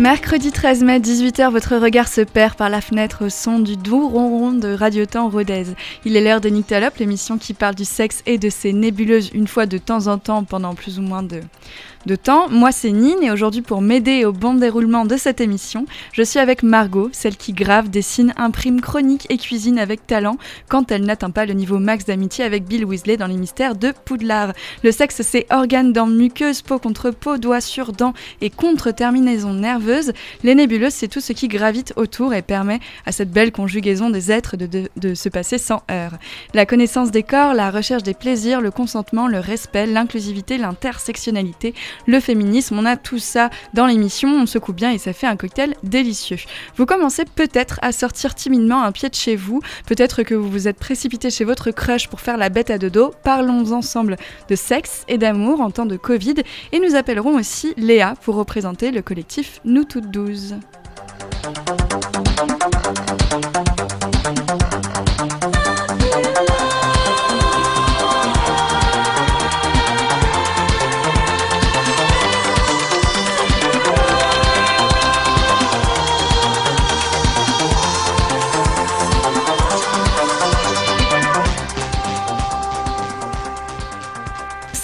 Mercredi 13 mai, 18h, votre regard se perd par la fenêtre au son du doux ronron de Radio Rodez. Il est l'heure de Nyctalope, l'émission qui parle du sexe et de ses nébuleuses une fois de temps en temps pendant plus ou moins de de temps. Moi, c'est Nine et aujourd'hui, pour m'aider au bon déroulement de cette émission, je suis avec Margot, celle qui grave, dessine, imprime, chronique et cuisine avec talent quand elle n'atteint pas le niveau max d'amitié avec Bill Weasley dans les mystères de Poudlard. Le sexe, c'est organe dans muqueuse, peau contre peau, doigt sur dent et contre terminaison nerveuse. Les nébuleuses, c'est tout ce qui gravite autour et permet à cette belle conjugaison des êtres de, de se passer sans heurts. La connaissance des corps, la recherche des plaisirs, le consentement, le respect, l'inclusivité, l'intersectionnalité, le féminisme. On a tout ça dans l'émission, on se coupe bien et ça fait un cocktail délicieux. Vous commencez peut-être à sortir timidement un pied de chez vous, peut-être que vous vous êtes précipité chez votre crush pour faire la bête à dodo. Parlons ensemble de sexe et d'amour en temps de Covid et nous appellerons aussi Léa pour représenter le collectif Nous Toutes Douze.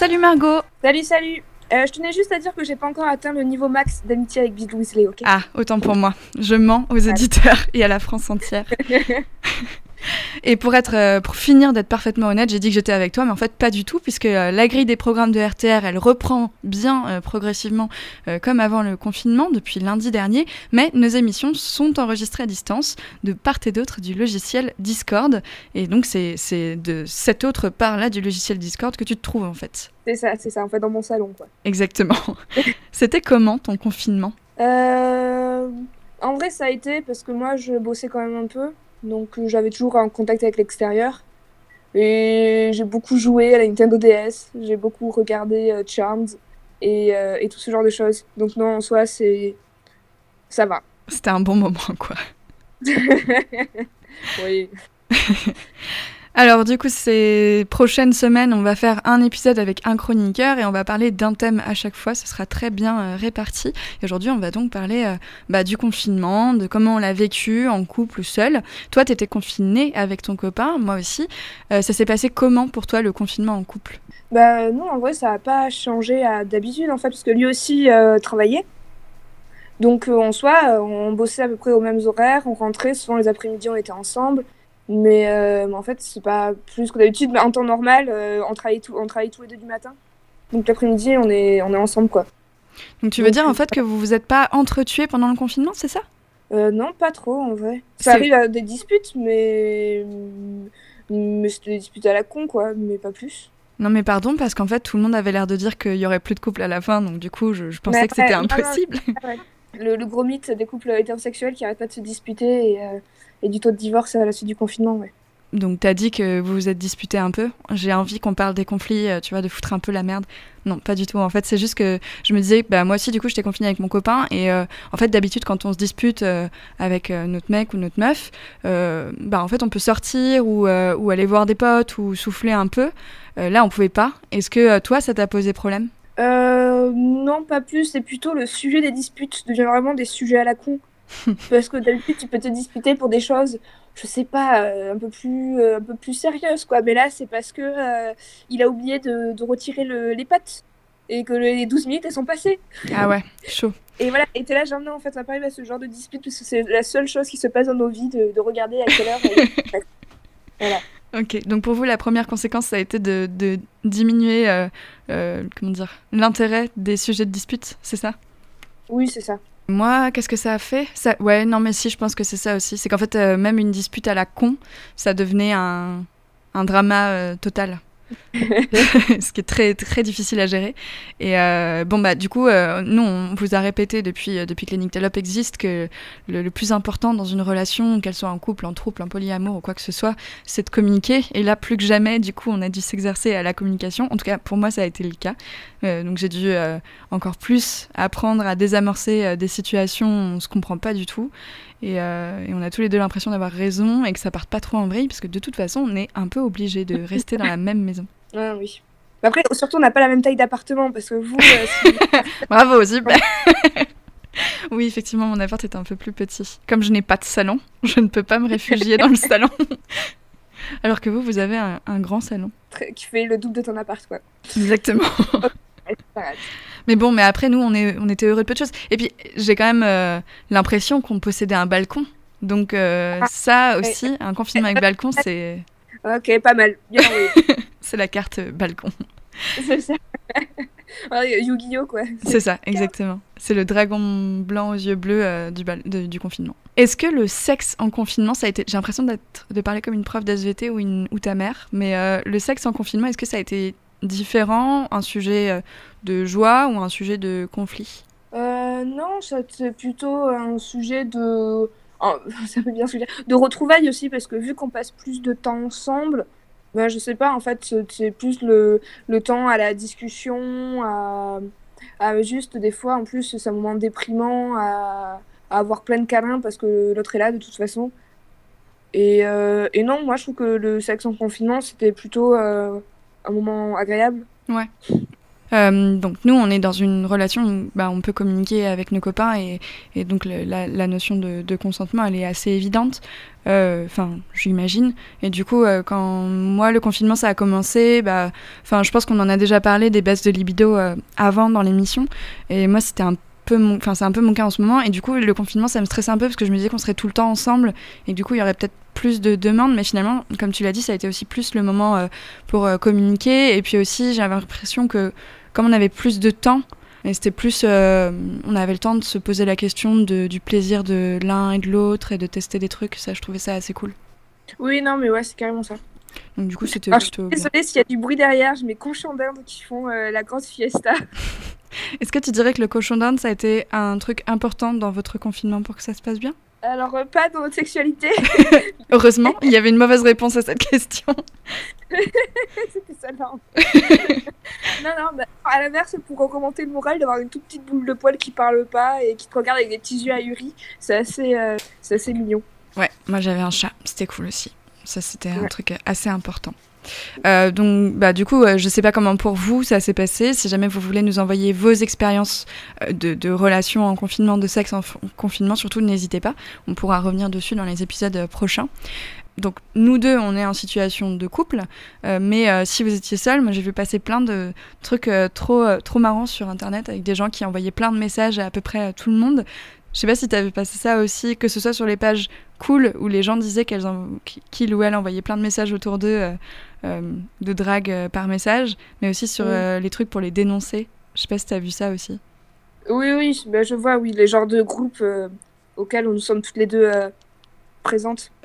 Salut Margot Salut, salut euh, je tenais juste à dire que j'ai pas encore atteint le niveau max d'amitié avec Bill Weasley, ok? Ah, autant pour moi. Je mens aux auditeurs et à la France entière. Et pour, être, euh, pour finir d'être parfaitement honnête, j'ai dit que j'étais avec toi, mais en fait pas du tout, puisque euh, la grille des programmes de RTR, elle reprend bien euh, progressivement comme avant le confinement depuis lundi dernier, mais nos émissions sont enregistrées à distance de part et d'autre du logiciel Discord. Et donc c'est de cette autre part-là du logiciel Discord que tu te trouves en fait. C'est ça, c'est ça, en fait dans mon salon quoi. Exactement. C'était comment ton confinement? En vrai ça a été parce que moi je bossais quand même un peu. Donc euh, j'avais toujours un contact avec l'extérieur. Et j'ai beaucoup joué à la Nintendo DS, j'ai beaucoup regardé euh, Charmed et, euh, et, tout ce genre de choses. Donc non, en soi, c'est... ça va. C'était un bon moment, quoi. oui. Alors du coup, ces prochaines semaines, on va faire un épisode avec un chroniqueur et on va parler d'un thème à chaque fois. Ce sera très bien euh, réparti. Et aujourd'hui, on va donc parler euh, bah, du confinement, de comment on l'a vécu en couple ou seul. Toi, tu étais confiné avec ton copain, moi aussi. Euh, ça s'est passé comment pour toi le confinement en couple? Bah non, en vrai, ça n'a pas changé d'habitude en fait, parce que lui aussi travaillait. Donc en soi, on bossait à peu près aux mêmes horaires, on rentrait, souvent les après-midi on était ensemble. Mais, euh, mais, en fait, c'est pas plus que d'habitude. En temps normal, euh, on, travaille tout, on travaille tous les deux du matin. Donc l'après-midi, on est, on est ensemble, quoi. Donc tu veux dire en fait que vous vous êtes pas entretués pendant le confinement, c'est ça? Euh, Non, pas trop en vrai. Ça arrive à des disputes, mais mais c'était des disputes à la con, quoi, mais pas plus. Non mais pardon parce qu'en fait tout le monde avait l'air de dire qu'il y aurait plus de couple à la fin, donc du coup je, pensais que c'était impossible. le, le, gros mythe des couples hétérosexuels qui arrêtent pas de se disputer et et du taux de divorce à la suite du confinement. Ouais. Donc tu as dit que vous vous êtes disputé un peu. J'ai envie qu'on parle des conflits, euh, tu vois, de foutre un peu la merde. Non, pas du tout. En fait, c'est juste que je me disais, bah moi aussi, du coup, j'étais confinée avec mon copain. Et euh, en fait, d'habitude, quand on se dispute euh, avec notre mec ou notre meuf, bah en fait, on peut sortir ou, ou, aller voir des potes ou souffler un peu. là, on pouvait pas. Est-ce que toi, ça t'a posé problème? Non, pas plus. C'est plutôt le sujet des disputes devient vraiment des sujets à la con. Parce que d'habitude, tu peux te disputer pour des choses, je sais pas, euh, un peu plus, euh, un peu plus sérieuses, quoi. Mais là, c'est parce que euh, il a oublié de, de retirer le, les pattes et que les 12 minutes, elles sont passées. Ah ouais, chaud. Et voilà, et t'es là, genre, non, en fait, ça pas arriver à ce genre de dispute parce que c'est la seule chose qui se passe dans nos vies de, de regarder à quelle heure. voilà. Ok, donc pour vous, la première conséquence, ça a été de, de diminuer comment dire, l'intérêt des sujets de dispute, c'est ça? Oui, c'est ça. Moi, qu'est-ce que ça a fait? Ça... Ouais, non, mais si, je pense que c'est ça aussi. C'est qu'en fait, euh, même une dispute à la con, ça devenait un, un drama euh, total. ce qui est très très difficile à gérer. Et euh, bon bah du coup, euh, nous on vous a répété depuis euh, depuis que les existe que le, plus important dans une relation, qu'elle soit en couple, en trouble, en polyamour ou quoi que ce soit, c'est de communiquer. Et là plus que jamais, du coup, on a dû s'exercer à la communication. En tout cas, pour moi, ça a été le cas. donc j'ai dû encore plus apprendre à désamorcer des situations où on se comprend pas du tout. Euh, et, on a tous les deux l'impression d'avoir raison et que ça parte pas trop en vrille, parce que de toute façon, on est un peu obligé de rester dans la même maison. Ah oui. Après, surtout, on n'a pas la même taille d'appartement, parce que vous. Euh, Bravo, super oui, effectivement, mon appart est un peu plus petit. Comme je n'ai pas de salon, je ne peux pas me réfugier dans le salon. Alors que vous, vous avez un, grand salon. Qui fait le double de ton appart, quoi. Exactement. Mais bon, mais après, nous, on, est, on était heureux de peu de choses. Et puis, j'ai quand même euh, l'impression qu'on possédait un balcon. Donc, euh, ah, ça aussi, un confinement avec balcon, c'est. Ok, pas mal. Bien, oui. c'est la carte balcon. C'est ça. Yu-Gi-Oh quoi. C'est ça, exactement. C'est le dragon blanc aux yeux bleus euh, du, du confinement. Est-ce que le sexe en confinement, ça a été. J'ai l'impression de parler comme une prof d'SVT ou, une, ou ta mère, mais euh, le sexe en confinement, est-ce que ça a été différent, un sujet euh, de joie ou un sujet de conflit? Non, c'est plutôt un sujet de. ça peut bien se dire. De retrouvailles aussi, parce que vu qu'on passe plus de temps ensemble, ben, je sais pas, en fait, c'est plus le, le, temps à la discussion, à, juste des fois, en plus, c'est un moment déprimant, à, avoir plein de câlins parce que l'autre est là de toute façon. Et, euh, et, non, moi je trouve que le sexe en confinement, c'était plutôt euh, un moment agréable. Ouais. Euh, donc nous, on est dans une relation où bah, on peut communiquer avec nos copains et, et donc la, notion de, de, consentement, elle est assez évidente. Euh, enfin, j'imagine. Et du coup, euh, quand moi le confinement ça a commencé, bah, enfin, je pense qu'on en a déjà parlé des baisses de libido avant dans l'émission. Et moi, c'était un peu mon, enfin, c'est un peu mon cas en ce moment. Et du coup, le confinement, ça me stressait un peu parce que je me disais qu'on serait tout le temps ensemble et du coup, il y aurait peut-être plus de demandes, mais finalement, comme tu l'as dit, ça a été aussi plus le moment pour communiquer. Et puis aussi, j'avais l'impression que comme on avait plus de temps, et c'était plus, euh, on avait le temps de se poser la question de, du plaisir de l'un et de l'autre et de tester des trucs. Ça, je trouvais ça assez cool. Oui, non, mais ouais, c'est carrément ça. Donc du coup, c'était plutôt. Je suis désolée s'il y a du bruit derrière. J'ai mes cochons d'Inde qui font euh, la grande fiesta. Est-ce que tu dirais que le cochon d'Inde, ça a été un truc important dans votre confinement pour que ça se passe bien? Alors, euh, pas dans notre sexualité. Heureusement, il y avait une mauvaise réponse à cette question. C'était ça, non. non, non, bah, à l'inverse, pour augmenter le moral, d'avoir une toute petite boule de poil qui parle pas et qui te regarde avec des petits yeux ahuris, c'est assez, euh, assez mignon. Ouais, moi j'avais un chat, c'était cool aussi. Ça, c'était un truc assez important. Euh, donc, bah, du coup, euh, je ne sais pas comment pour vous ça s'est passé. Si jamais vous voulez nous envoyer vos expériences euh, de, relations en confinement, de sexe en confinement, surtout n'hésitez pas. On pourra revenir dessus dans les épisodes prochains. Donc nous deux, on est en situation de couple, mais si vous étiez seul, moi j'ai vu passer plein de trucs trop trop marrants sur internet avec des gens qui envoyaient plein de messages à à peu près à tout le monde. Je sais pas si tu avais passé ça aussi, que ce soit sur les pages cool où les gens disaient qu'ils ou elles envoyaient plein de messages autour d'eux euh, de drague euh, par message, mais aussi sur euh, les trucs pour les dénoncer. Je sais pas si tu as vu ça aussi. Oui, oui, bah, je vois, oui, les genres de groupes auxquels nous sommes toutes les deux présentes.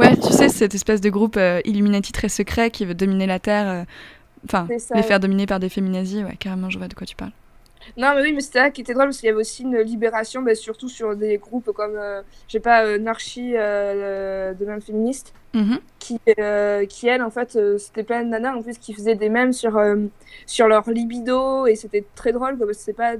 ouais, tu sais, cette espèce de groupe Illuminati très secret qui veut dominer la Terre, enfin, les faire dominer par des féminazis, ouais, carrément, je vois de quoi tu parles. Non, mais oui, mais c'était ça qui était drôle parce qu'il y avait aussi une libération, bah, surtout sur des groupes comme, euh, je sais pas, euh, Narchi euh, de même féministe, mm-hmm. qui, qui, elle, en fait, c'était plein de nanas en plus qui faisaient des mèmes sur, sur leur libido et c'était très drôle parce que c'est pas.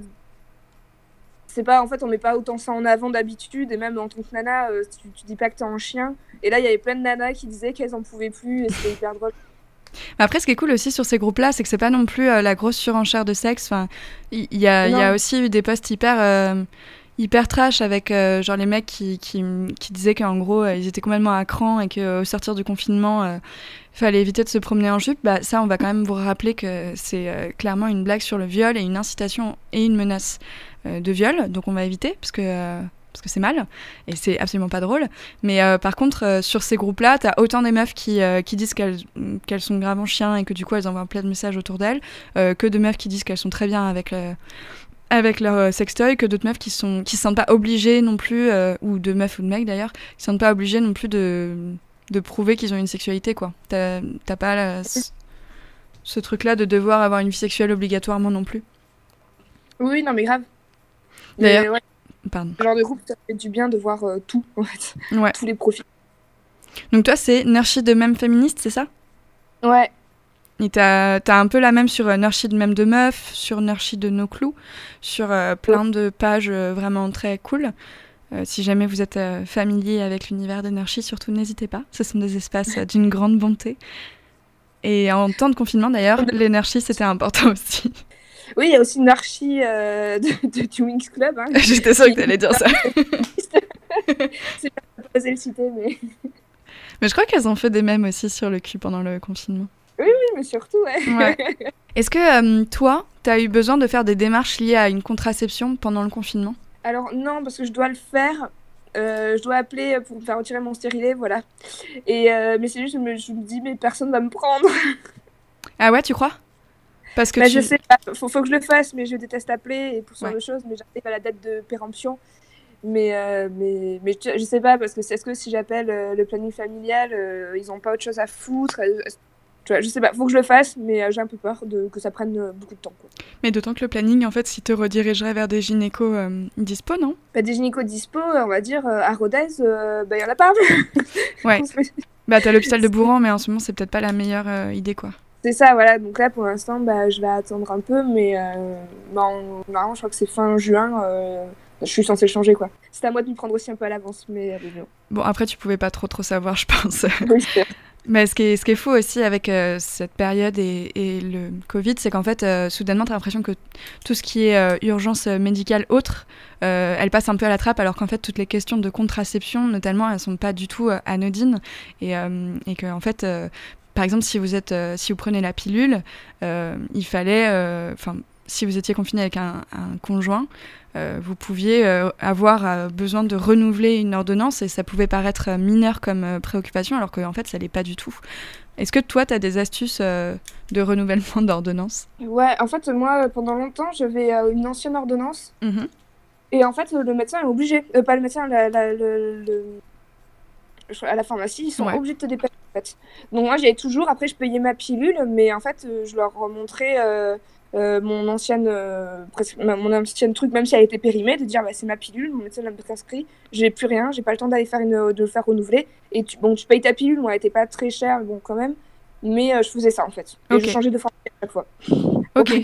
C'est pas, en fait, on met pas autant ça en avant d'habitude et même dans ton nana, tu, tu dis pas que t'es un chien. Et là, il y avait plein de nanas qui disaient qu'elles en pouvaient plus et c'était hyper drôle. Après, ce qui est cool aussi sur ces groupes-là, c'est que c'est pas non plus euh, la grosse surenchère de sexe. Enfin, il y, y, a aussi eu des posts hyper, euh, hyper trash avec euh, genre les mecs qui, qui, qui disaient qu'en gros ils étaient complètement à cran et qu'au sortir du confinement, il fallait éviter de se promener en jupe. Bah, ça, on va quand même vous rappeler que c'est clairement une blague sur le viol et une incitation et une menace de viol. Donc on va éviter parce que parce que c'est mal et c'est absolument pas drôle. Mais euh, par contre, euh, sur ces groupes-là, t'as autant des meufs qui, euh, qui disent qu'elles qu'elles sont grave en chien et que du coup elles envoient plein de messages autour d'elles, que de meufs qui disent qu'elles sont très bien avec le avec leur sextoy que d'autres meufs qui sont qui se sentent pas obligées non plus ou de meufs ou de mecs d'ailleurs qui se sentent pas obligées non plus de, de prouver qu'ils ont une sexualité quoi. T'as pas ce truc là de devoir avoir une vie sexuelle obligatoirement non plus. Oui non mais grave. D'ailleurs Pardon. genre de groupe, ça fait du bien de voir euh, tout, en fait. Ouais. Tous les profils. Donc toi, c'est Nurshi de même féministe, c'est ça? Ouais. Et t'as as un peu la même sur euh, de même de meuf, sur Nurshi de No Clous, sur euh, plein de pages euh, vraiment très cool. si jamais vous êtes familier avec l'univers de Nurshi, surtout n'hésitez pas. Ce sont des espaces d'une grande bonté. Et en temps de confinement, d'ailleurs, l'énergie, c'était important aussi. Oui, il y a aussi une archi de, du Wings Club. Hein, J'étais sûre que tu allais dire ça. C'est pas osé le citer, mais. Mais je crois qu'elles ont fait des mèmes aussi sur le cul pendant le confinement. Oui, oui, mais surtout, ouais. Est-ce que toi, tu as eu besoin de faire des démarches liées à une contraception pendant le confinement? Alors non, parce que je dois le faire. Euh, je dois appeler pour me faire retirer mon stérilet, voilà. Et euh, mais c'est juste, je me, je me dis, mais personne va me prendre. Ah ouais, tu crois? Parce que bah, je sais pas, faut, faut que je le fasse, mais je déteste appeler et pour ce genre de choses, mais j'arrive à la date de péremption. Mais, euh, mais, mais je sais pas, parce que est-ce que si j'appelle le planning familial, ils ont pas autre chose à foutre je sais pas, faut que je le fasse, mais euh, j'ai un peu peur de, que ça prenne euh, beaucoup de temps. Mais d'autant que le planning, en fait, s'il te redirigerait vers des gynécos euh, dispo, non? Bah, Des gynécos dispo, on va dire, à Rodez, il bah, y en a pas. ouais. bah, t'as l'hôpital de Bourran, mais en ce moment, c'est peut-être pas la meilleure idée, quoi. C'est ça, voilà. Donc là, pour l'instant, bah, je vais attendre un peu, mais normalement, je crois que c'est fin juin. je suis censée changer, quoi. C'est à moi de me prendre aussi un peu à l'avance, mais Bon, après, tu pouvais pas trop trop savoir, je pense. Oui, mais ce qui est, ce qui est fou aussi avec euh, cette période et, le Covid, c'est qu'en fait, euh, soudainement, tu as l'impression que tout ce qui est euh, urgence médicale autre, elle passe un peu à la trappe, alors qu'en fait, toutes les questions de contraception, notamment, elles sont pas du tout anodines. Et, et que, en fait, par exemple, si vous, êtes, si vous prenez la pilule, il fallait. Enfin, si vous étiez confiné avec un, conjoint, euh, vous pouviez euh, avoir euh, besoin de renouveler une ordonnance et ça pouvait paraître mineur comme préoccupation alors qu'en fait ça l'est pas du tout. Est-ce que toi tu as des astuces de renouvellement d'ordonnance? Ouais, en fait moi pendant longtemps j'avais une ancienne ordonnance mmh et en fait le médecin est obligé, pas le médecin, la, à la pharmacie ils sont obligés de te dépêcher en fait. Donc moi j'avais toujours, après je payais ma pilule mais en fait je leur montrais euh, mon ancienne euh, mon ancienne truc même si elle était périmée de dire bah, c'est ma pilule mon médecin l'a prescrit j'ai plus rien j'ai pas le temps d'aller faire une de le faire renouveler. Et tu, bon tu payes ta pilule. Moi elle était pas très chère bon quand même. Mais euh, je faisais ça en fait. Et je changeais de pharmacie à chaque fois. Ok.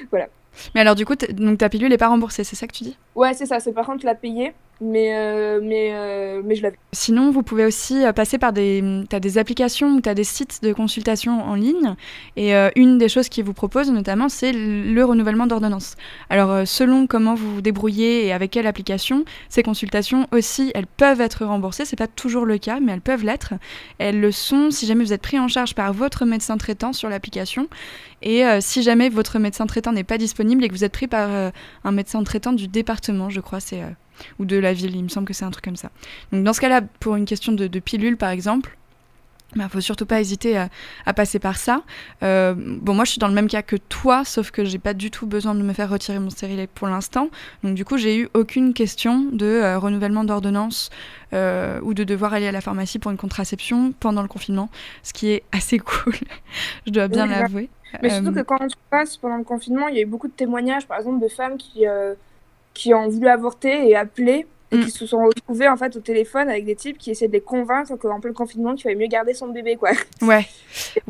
Voilà. Mais alors du coup donc ta pilule est pas remboursée c'est ça que tu dis? Ouais c'est ça. C'est par contre la payer euh, euh, mais je l'avais. Sinon, vous pouvez aussi euh, passer par des, as des applications ou des sites de consultation en ligne. Et une des choses qu'ils vous proposent notamment, c'est le renouvellement d'ordonnance. Alors, selon comment vous vous débrouillez et avec quelle application, ces consultations aussi, elles peuvent être remboursées. C'est pas toujours le cas, mais elles peuvent l'être. Elles le sont si jamais vous êtes pris en charge par votre médecin traitant sur l'application. Et si jamais votre médecin traitant n'est pas disponible et que vous êtes pris par un médecin traitant du département, je crois, c'est ou de la ville, il me semble que c'est un truc comme ça. Donc dans ce cas-là, pour une question de, pilule par exemple, il bah, ne faut surtout pas hésiter à, passer par ça. Euh, bon, moi, je suis dans le même cas que toi, sauf que j'ai pas du tout besoin de me faire retirer mon stérilet pour l'instant. Donc, du coup, j'ai eu aucune question de euh, renouvellement d'ordonnance euh, ou de devoir aller à la pharmacie pour une contraception pendant le confinement, ce qui est assez cool. je dois bien l'avouer. Mais surtout que quand on se passe pendant le confinement, il y a eu beaucoup de témoignages, par exemple, de femmes qui qui ont voulu avorter et appeler et mm. qui se sont retrouvés en fait au téléphone avec des types qui essaient de les convaincre qu'en plein confinement qu'il fallait mieux garder son bébé quoi. Ouais.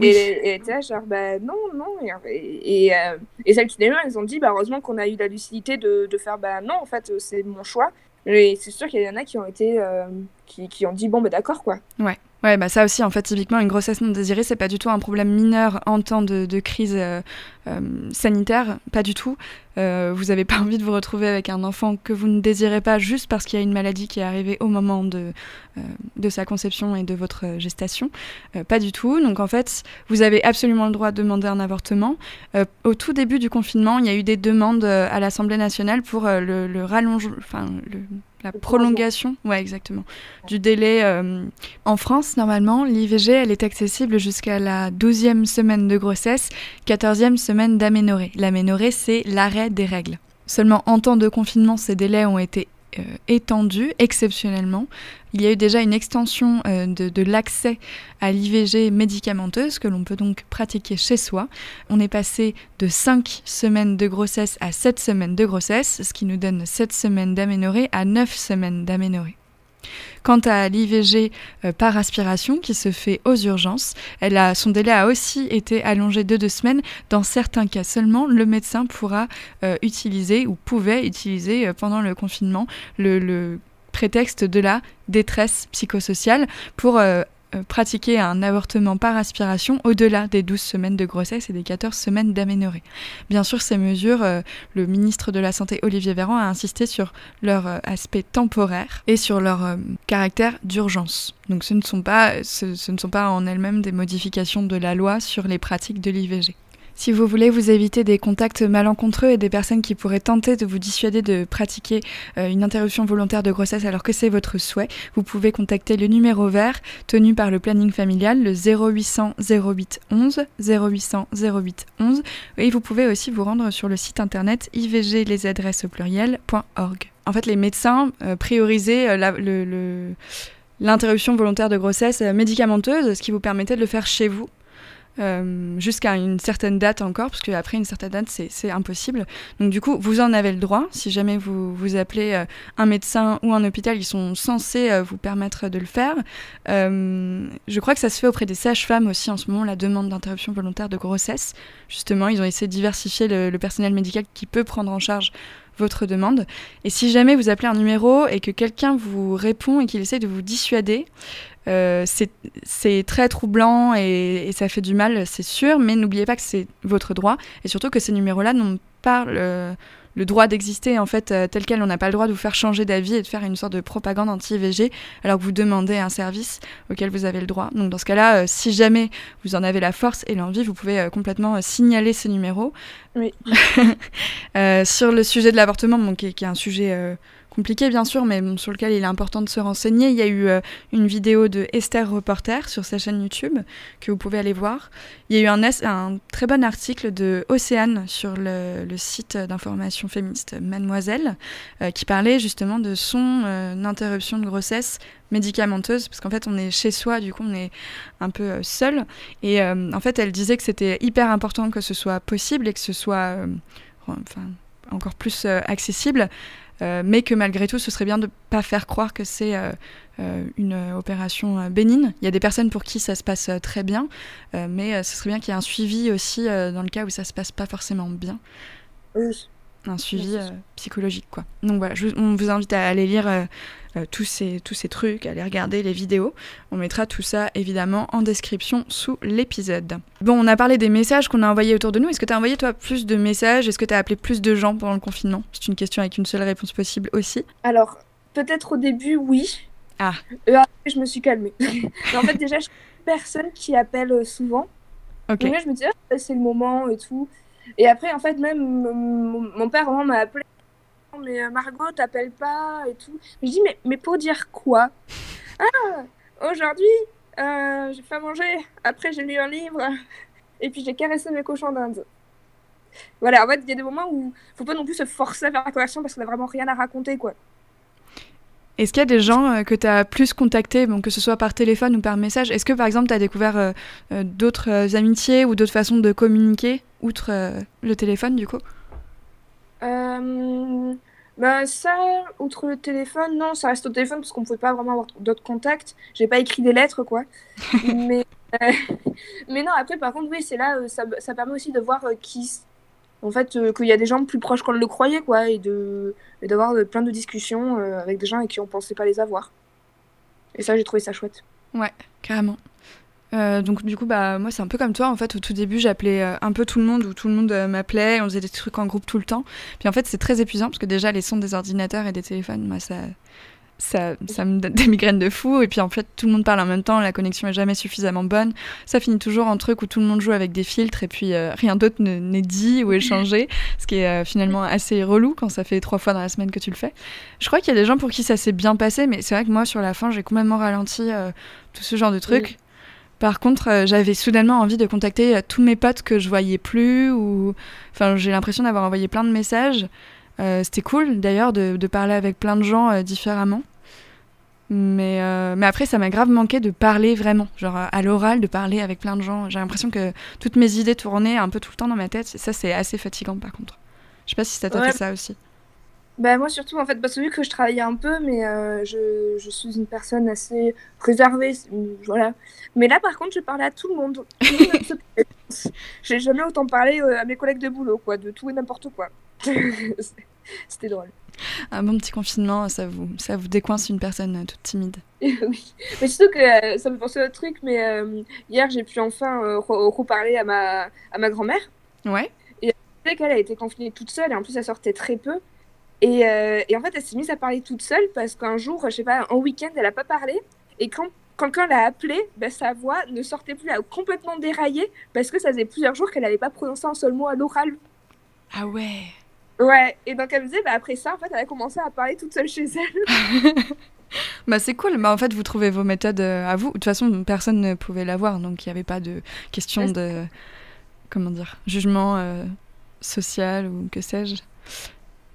Et, et là genre bah non non et et, euh, et celles qui ils ont dit bah heureusement qu'on a eu la lucidité de, de faire bah non en fait c'est mon choix. Et c'est sûr qu'il y en a qui ont été euh, qui, qui, ont dit bon bah d'accord quoi. Ouais. Ouais, bah ça aussi, en fait, typiquement, une grossesse non désirée, c'est pas du tout un problème mineur en temps de, de crise euh, sanitaire, pas du tout. Euh, vous n'avez pas envie de vous retrouver avec un enfant que vous ne désirez pas juste parce qu'il y a une maladie qui est arrivée au moment de, de sa conception et de votre gestation. pas du tout. Donc, en fait, vous avez absolument le droit de demander un avortement. au tout début du confinement, il y a eu des demandes à l'Assemblée nationale pour le, le rallongement, enfin, le la prolongation, ouais, exactement, du délai. Euh, en France, normalement, l'IVG, elle est accessible jusqu'à la 12e semaine de grossesse, 14e semaine d'aménorrhée. L'aménorrhée, c'est l'arrêt des règles. Seulement en temps de confinement, ces délais ont été euh, étendue exceptionnellement. Il y a eu déjà une extension euh, de, l'accès à l'IVG médicamenteuse que l'on peut donc pratiquer chez soi. On est passé de 5 semaines de grossesse à 7 semaines de grossesse, ce qui nous donne 7 semaines d'aménorrhée à 9 semaines d'aménorrhée. Quant à l'IVG euh, par aspiration qui se fait aux urgences, elle a, son délai a aussi été allongé de deux semaines. Dans certains cas seulement, le médecin pourra euh, utiliser ou pouvait utiliser euh, pendant le confinement le, prétexte de la détresse psychosociale pour pratiquer un avortement par aspiration au-delà des 12 semaines de grossesse et des 14 semaines d'aménorrhée. Bien sûr, ces mesures, euh, le ministre de la Santé Olivier Véran a insisté sur leur euh, aspect temporaire et sur leur caractère d'urgence. Donc ce ne sont pas, ce ne sont pas en elles-mêmes des modifications de la loi sur les pratiques de l'IVG. Si vous voulez vous éviter des contacts malencontreux et des personnes qui pourraient tenter de vous dissuader de pratiquer euh, une interruption volontaire de grossesse alors que c'est votre souhait, vous pouvez contacter le numéro vert tenu par le planning familial, le 0800 08 11 0800 08 11 et vous pouvez aussi vous rendre sur le site internet ivglesAdresses au pluriel.org. En fait, les médecins euh, priorisaient euh, l'interruption volontaire de grossesse médicamenteuse, ce qui vous permettait de le faire chez vous euh, jusqu'à une certaine date encore, parce qu'après une certaine date, c'est impossible. Donc du coup, vous en avez le droit. Si jamais vous, vous appelez euh, un médecin ou un hôpital, ils sont censés euh, vous permettre de le faire. je crois que ça se fait auprès des sages-femmes aussi en ce moment, la demande d'interruption volontaire de grossesse. Justement, ils ont essayé de diversifier le, le personnel médical qui peut prendre en charge votre demande. Et si jamais vous appelez un numéro et que quelqu'un vous répond et qu'il essaie de vous dissuader, euh, c'est très troublant et, ça fait du mal, c'est sûr, mais n'oubliez pas que c'est votre droit et surtout que ces numéros-là n'ont pas le, droit d'exister en fait euh, tel quel. On n'a pas le droit de vous faire changer d'avis et de faire une sorte de propagande anti-IVG alors que vous demandez un service auquel vous avez le droit. Donc dans ce cas-là, euh, si jamais vous en avez la force et l'envie, vous pouvez complètement signaler ces numéros. Oui. sur le sujet de l'avortement, qui, qui, est un sujet compliqué bien sûr, mais sur lequel il est important de se renseigner. Il y a eu euh, une vidéo de Esther Reporter sur sa chaîne YouTube que vous pouvez aller voir. Il y a eu un, très bon article de Océane sur le, site d'information féministe Mademoiselle euh, qui parlait justement de son euh, interruption de grossesse médicamenteuse parce qu'en fait on est chez soi du coup on est un peu seul et en fait elle disait que c'était hyper important que ce soit possible et que ce soit encore plus accessible euh, mais que malgré tout, ce serait bien de ne pas faire croire que c'est euh, euh, une opération bénigne. Il y a des personnes pour qui ça se passe très bien, mais ce serait bien qu'il y ait un suivi aussi dans le cas où ça se passe pas forcément bien. Oui un suivi euh, psychologique quoi. Donc voilà, je, on vous invite à aller lire euh, euh, tous, ces, tous ces trucs, à aller regarder les vidéos. On mettra tout ça évidemment en description sous l'épisode. Bon, on a parlé des messages qu'on a envoyés autour de nous. Est-ce que tu as envoyé toi plus de messages? Est-ce que tu as appelé plus de gens pendant le confinement? C'est une question avec une seule réponse possible aussi. Alors, peut-être au début, oui. Ah. Et après, je me suis calmée. en fait, déjà, je suis une personne qui appelle souvent. Ok. Donc là, je me dis, ah, c'est le moment et tout. Et après, en fait, même mon père m'a appelé. Mais euh, Margot, t'appelles pas et tout. Je dis, mais, mais pour dire quoi? Ah, aujourd'hui, euh, j'ai fait manger. Après, j'ai lu un livre. Et puis, j'ai caressé mes cochons d'Inde. Voilà, en fait, il y a des moments où faut pas non plus se forcer à faire la conversation parce qu'on a vraiment rien à raconter, quoi. Est-ce qu'il y a des gens euh, que tu as plus contactés, bon, que ce soit par téléphone ou par message? Est-ce que par exemple tu as découvert d'autres amitiés ou d'autres façons de communiquer, outre le téléphone du coup? Bah ça, outre le téléphone, non, ça reste au téléphone parce qu'on ne pouvait pas vraiment avoir d'autres contacts. J'ai pas écrit des lettres, quoi. mais, mais non, après, par contre, oui, c'est là, ça, ça, permet aussi de voir qui, en fait, euh, qu'il y a des gens plus proches qu'on le croyait, quoi, et de d'avoir euh, plein de discussions euh, avec des gens avec qui on pensait pas les avoir. Et ça, j'ai trouvé ça chouette. Ouais, carrément. Donc du coup, bah moi c'est un peu comme toi. En fait, au tout début, j'appelais un peu tout le monde ou tout le monde m'appelait. On faisait des trucs en groupe tout le temps. Puis en fait, c'est très épuisant parce que déjà les sons des ordinateurs et des téléphones, moi ça ça, ça, me donne des migraines de fou. Et puis en fait, tout le monde parle en même temps, la connexion est jamais suffisamment bonne. Ça finit toujours en truc où tout le monde joue avec des filtres et puis euh, rien d'autre n'est dit ou échangé, ce qui est euh, finalement assez relou quand ça fait trois fois dans la semaine que tu le fais. Je crois qu'il y a des gens pour qui ça s'est bien passé, mais c'est vrai que moi, sur la fin, j'ai complètement ralenti euh, tout ce genre de trucs. Par contre, j'avais soudainement envie de contacter tous mes potes que je voyais plus, ou enfin, j'ai l'impression d'avoir envoyé plein de messages. C'était cool d'ailleurs de, de, parler avec plein de gens différemment. Mais, euh, mais après, ça m'a grave manqué de parler vraiment, genre à l'oral, de parler avec plein de gens. J'ai l'impression que toutes mes idées tournaient un peu tout le temps dans ma tête. Et ça, c'est assez fatigant par contre. Je sais pas si ça t'a fait ça aussi. Bah moi surtout en fait parce que vu que je travaillais un peu mais euh, je, je, suis une personne assez réservée voilà mais là par contre je parlais à tout le monde, j'ai jamais autant parlé euh, à mes collègues de boulot quoi de tout et n'importe quoi c'était drôle un bon petit confinement, ça vous, ça vous décoince une personne toute timide. oui, mais surtout que ça me pensait à autre truc, mais hier j'ai pu enfin reparler à ma, à ma grand-mère. Ouais. Et elle qu'elle a été confinée toute seule et en plus elle sortait très peu. Et, et en fait, elle s'est mise à parler toute seule parce qu'un jour, je sais pas, un week-end, elle a pas parlé. Et quand quelqu'un l'a appelée, ben, sa voix ne sortait plus, elle a complètement déraillé parce que ça faisait plusieurs jours qu'elle n'avait pas prononcé un seul mot à l'oral. Ah ouais Ouais, et donc elle me disait, bah, après ça, en fait, elle a commencé à parler toute seule chez elle. bah c'est cool, bah, en fait, vous trouvez vos méthodes euh, à vous. De toute façon, personne ne pouvait l'avoir, donc il n'y avait pas de question de, comment dire, jugement euh, social ou que sais-je.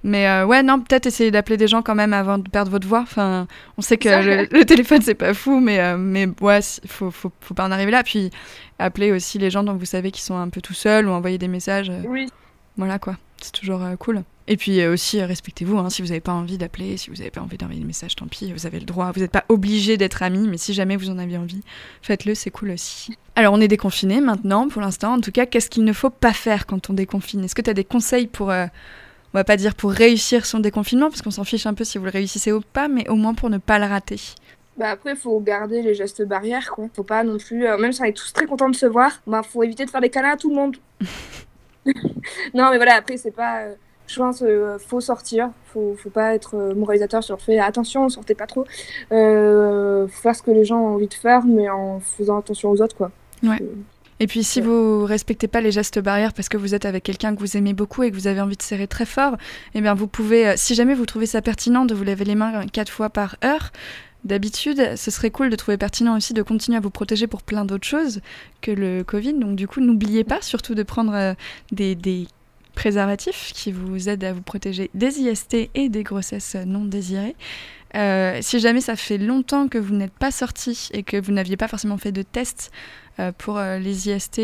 Mais euh, ouais, non, peut-être essayer d'appeler des gens quand même avant de perdre votre voix. Enfin, on sait que le, téléphone, c'est pas fou, mais, euh, mais ouais, faut, faut, faut, pas en arriver là. Puis appeler aussi les gens dont vous savez qu'ils sont un peu tout seuls ou envoyer des messages. Euh, oui. Voilà quoi, c'est toujours cool. Et puis aussi, respectez-vous, hein, si vous n'avez pas envie d'appeler, si vous n'avez pas envie d'envoyer des messages, tant pis, vous avez le droit. Vous n'êtes pas obligé d'être amis, mais si jamais vous en avez envie, faites-le, c'est cool aussi. Alors, on est déconfiné maintenant, pour l'instant. En tout cas, qu'est-ce qu'il ne faut pas faire quand on déconfine? Est-ce que tu as des conseils pour on va pas dire pour réussir son déconfinement, parce qu'on s'en fiche un peu si vous le réussissez ou pas, mais au moins pour ne pas le rater. Bah après, il faut garder les gestes barrières, quoi. Faut pas non plus, euh, même si on est tous très contents de se voir, bah faut éviter de faire des câlins à tout le monde. non, mais voilà, après, c'est pas. Euh, je pense euh, faut sortir, faut, faut pas être moralisateur sur le fait attention, sortez pas trop. faut faire ce que les gens ont envie de faire, mais en faisant attention aux autres, quoi. Ouais. Et puis si vous respectez pas les gestes barrières parce que vous êtes avec quelqu'un que vous aimez beaucoup et que vous avez envie de serrer très fort, eh bien vous pouvez, euh, si jamais vous trouvez ça pertinent de vous laver les mains quatre fois par heure, D'habitude, ce serait cool de trouver pertinent aussi de continuer à vous protéger pour plein d'autres choses que le Covid. Donc du coup, n'oubliez pas surtout de prendre euh, des, préservatifs qui vous aident à vous protéger des IST et des grossesses non désirées. Euh, si jamais ça fait longtemps que vous n'êtes pas sorti et que vous n'aviez pas forcément fait de test euh, pour euh, les IST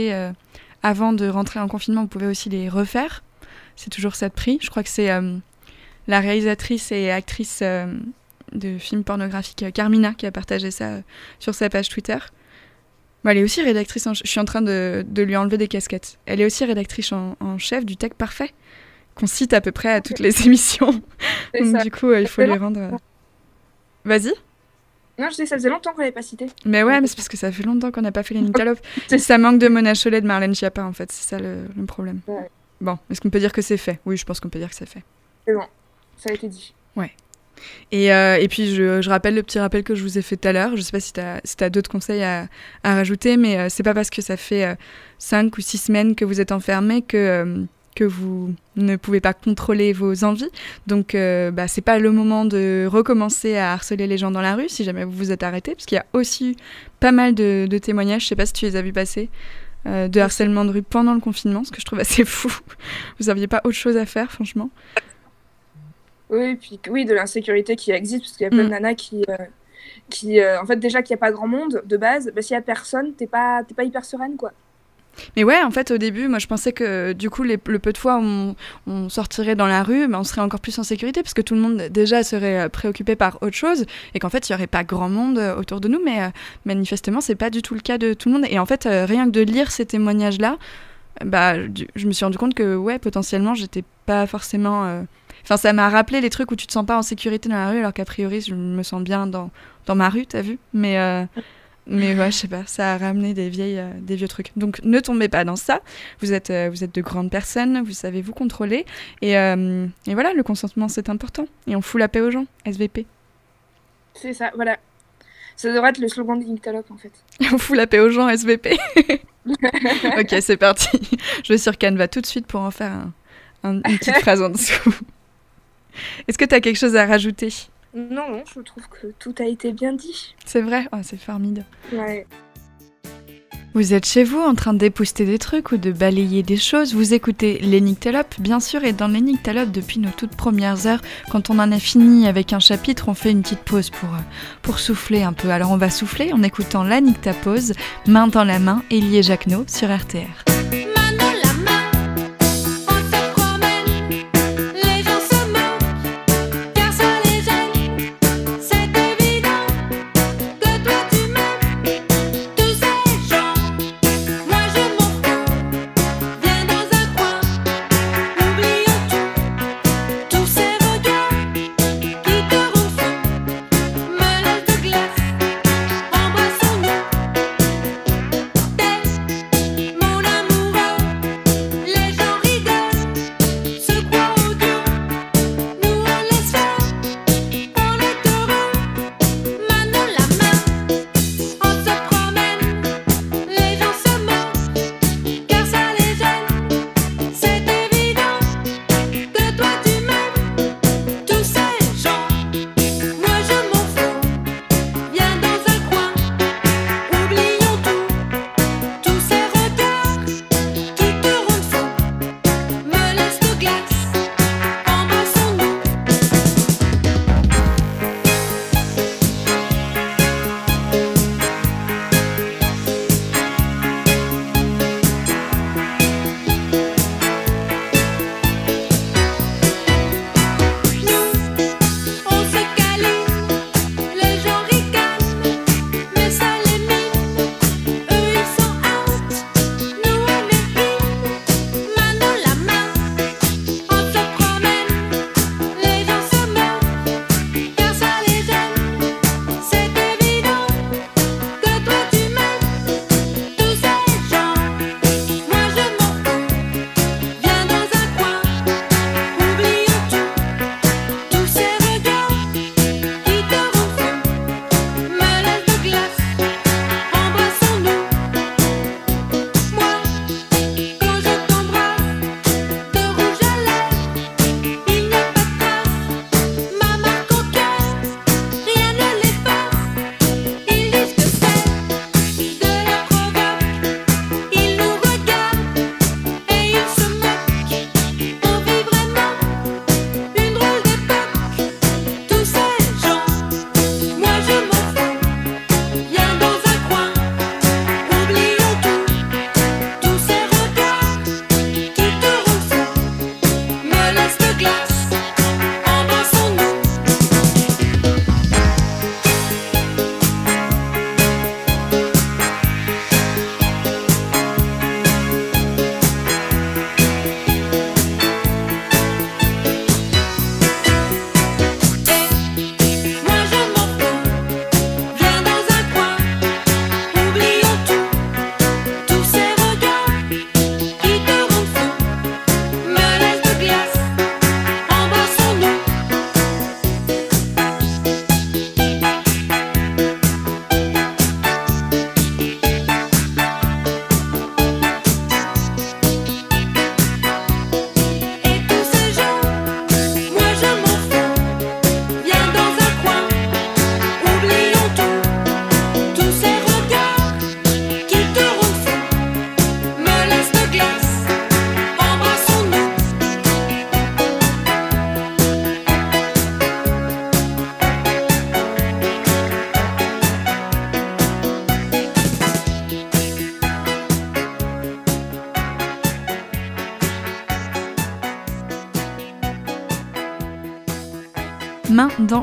avant de rentrer en confinement, vous pouvez aussi les refaire. C'est toujours ça de prix. Je crois que c'est la réalisatrice et actrice de films pornographiques Carmina qui a partagé ça sur sa page Twitter. Elle est aussi rédactrice en Je suis en train de, de, lui enlever des casquettes. Elle est aussi rédactrice en, chef du Tech Parfait, qu'on cite à peu près à toutes les émissions. Donc, du coup, il faut les rendre. Vas-y. Non, je sais, ça faisait longtemps qu'on l'avait pas cité. Mais ouais, mais c'est parce que ça fait longtemps qu'on n'a pas fait les Nictalop. ça manque de Mona Cholet de Marlène Schiappa, en fait. C'est ça le, problème. Bon, est-ce qu'on peut dire que c'est fait? Oui, je pense qu'on peut dire que c'est fait. C'est bon, ça a été dit. Ouais. Et, euh, et puis, je, rappelle le petit rappel que je vous ai fait tout à l'heure. Je sais pas si tu as, d'autres conseils à, rajouter, mais euh, c'est pas parce que ça fait 5 euh, ou 6 semaines que vous êtes enfermé que que vous ne pouvez pas contrôler vos envies. Donc, euh, bah, c'est pas le moment de recommencer à harceler les gens dans la rue si jamais vous vous êtes arrêté, parce qu'il y a aussi pas mal de, témoignages, je sais pas si tu les as vus passer, euh, de harcèlement de rue pendant le confinement, ce que je trouve assez fou. vous aviez pas autre chose à faire, franchement Oui, puis oui, de l'insécurité qui existe, parce qu'il y a plein de mm. nanas qui. Euh, qui en fait, déjà qu'il n'y a pas grand monde de base, bah, s'il n'y a personne, t'es pas, pas hyper sereine, quoi. Mais ouais, en fait, au début, moi, je pensais que du coup, le peu de fois où on, sortirait dans la rue, ben, on serait encore plus en sécurité parce que tout le monde déjà serait euh, préoccupé par autre chose et qu'en fait, il n'y aurait pas grand monde euh, autour de nous. Mais euh, manifestement, c'est pas du tout le cas de tout le monde. Et en fait, rien que de lire ces témoignages-là, bah, je me suis rendu compte que ouais, potentiellement, j'étais pas forcément. Enfin, ça m'a rappelé les trucs où tu te sens pas en sécurité dans la rue, alors qu'a priori, je me sens bien dans, dans ma rue, t'as vu Mais mais ouais, je sais pas, ça a ramené des, vieilles, euh, des vieux trucs. Donc ne tombez pas dans ça. Vous êtes, euh, vous êtes de grandes personnes, vous savez vous contrôler. Et, euh, et voilà, le consentement, c'est important. Et on fout la paix aux gens, SVP. C'est ça, voilà. Ça devrait être le slogan de Linktalop en fait. on fout la paix aux gens, SVP. ok, c'est parti. Je vais sur Canva tout de suite pour en faire un, une petite phrase en dessous. Est-ce que tu as quelque chose à rajouter? Non, non, je trouve que tout a été bien dit. C'est vrai? Oh, C'est formidable. Ouais. Vous êtes chez vous en train de dépousser des trucs ou de balayer des choses, vous écoutez l'Enictalope, bien sûr, et dans l'Enictalope, depuis nos toutes premières heures, quand on en a fini avec un chapitre, on fait une petite pause pour, euh, pour souffler un peu. Alors on va souffler en écoutant la Pause, main dans la main, Elie Jacquenot sur RTR.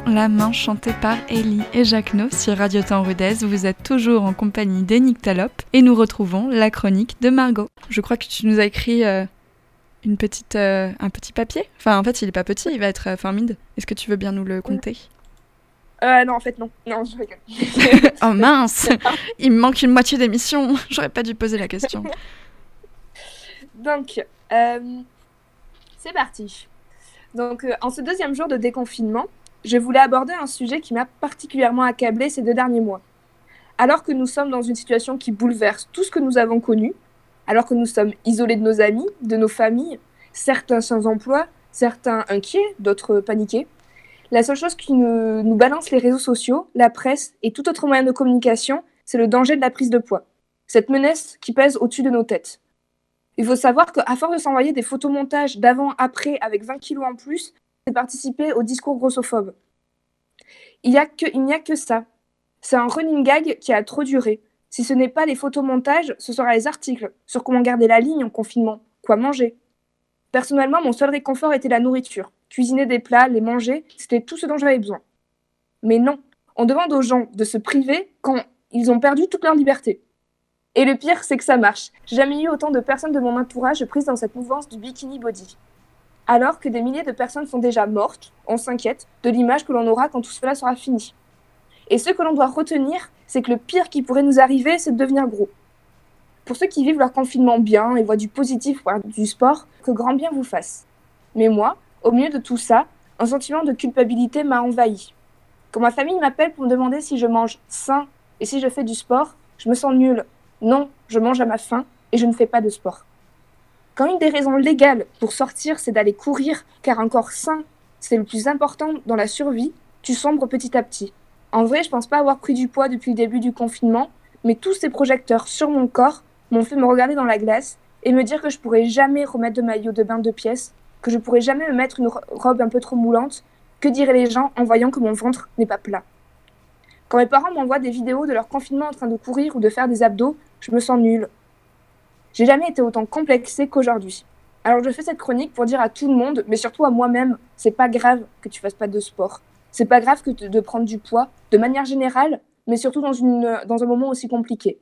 La main, chanté par Ellie et Jacques No sur Radio Temps Rudez. Vous êtes toujours en compagnie d'Enic Talop et nous retrouvons la chronique de Margot. Je crois que tu nous as écrit euh, une petite, euh, un petit papier. Enfin, en fait, il est pas petit, il va être euh, formide. Est-ce que tu veux bien nous le compter? Euh, non, en fait, non. Non, je rigole. oh mince Il me manque une moitié d'émission. J'aurais pas dû poser la question. Donc, euh, c'est parti. Donc, euh, en ce deuxième jour de déconfinement, je voulais aborder un sujet qui m'a particulièrement accablé ces deux derniers mois. Alors que nous sommes dans une situation qui bouleverse tout ce que nous avons connu, alors que nous sommes isolés de nos amis, de nos familles, certains sans emploi, certains inquiets, d'autres paniqués, la seule chose qui nous, nous balance les réseaux sociaux, la presse et tout autre moyen de communication, c'est le danger de la prise de poids. Cette menace qui pèse au-dessus de nos têtes. Il faut savoir qu'à force de s'envoyer des photomontages d'avant-après avec 20 kilos en plus, participer au discours grossophobe. Il n'y a, que, il n'y a que ça. C'est un running gag qui a trop duré. Si ce n'est pas les photomontages, ce sera les articles sur comment garder la ligne en confinement, quoi manger. Personnellement, mon seul réconfort était la nourriture. Cuisiner des plats, les manger, c'était tout ce dont j'avais besoin. Mais non, on demande aux gens de se priver quand ils ont perdu toute leur liberté. Et le pire, c'est que ça marche. J'ai jamais eu autant de personnes de mon entourage prises dans cette mouvance du bikini body. Alors que des milliers de personnes sont déjà mortes, on s'inquiète de l'image que l'on aura quand tout cela sera fini. Et ce que l'on doit retenir, c'est que le pire qui pourrait nous arriver, c'est de devenir gros. Pour ceux qui vivent leur confinement bien et voient du positif pour du sport, que grand bien vous fasse. Mais moi, au milieu de tout ça, un sentiment de culpabilité m'a envahi. Quand ma famille m'appelle pour me demander si je mange sain et si je fais du sport, je me sens nulle. Non, je mange à ma faim et je ne fais pas de sport. Quand une des raisons légales pour sortir, c'est d'aller courir, car un corps sain, c'est le plus important dans la survie, tu sombres petit à petit. En vrai, je pense pas avoir pris du poids depuis le début du confinement, mais tous ces projecteurs sur mon corps m'ont fait me regarder dans la glace et me dire que je pourrais jamais remettre de maillot de bain de pièces, que je pourrais jamais me mettre une robe un peu trop moulante. Que diraient les gens en voyant que mon ventre n'est pas plat? Quand mes parents m'envoient des vidéos de leur confinement en train de courir ou de faire des abdos, je me sens nulle. J'ai jamais été autant complexée qu'aujourd'hui. Alors je fais cette chronique pour dire à tout le monde, mais surtout à moi-même, c'est pas grave que tu fasses pas de sport. C'est pas grave que de prendre du poids, de manière générale, mais surtout dans, une, dans un moment aussi compliqué.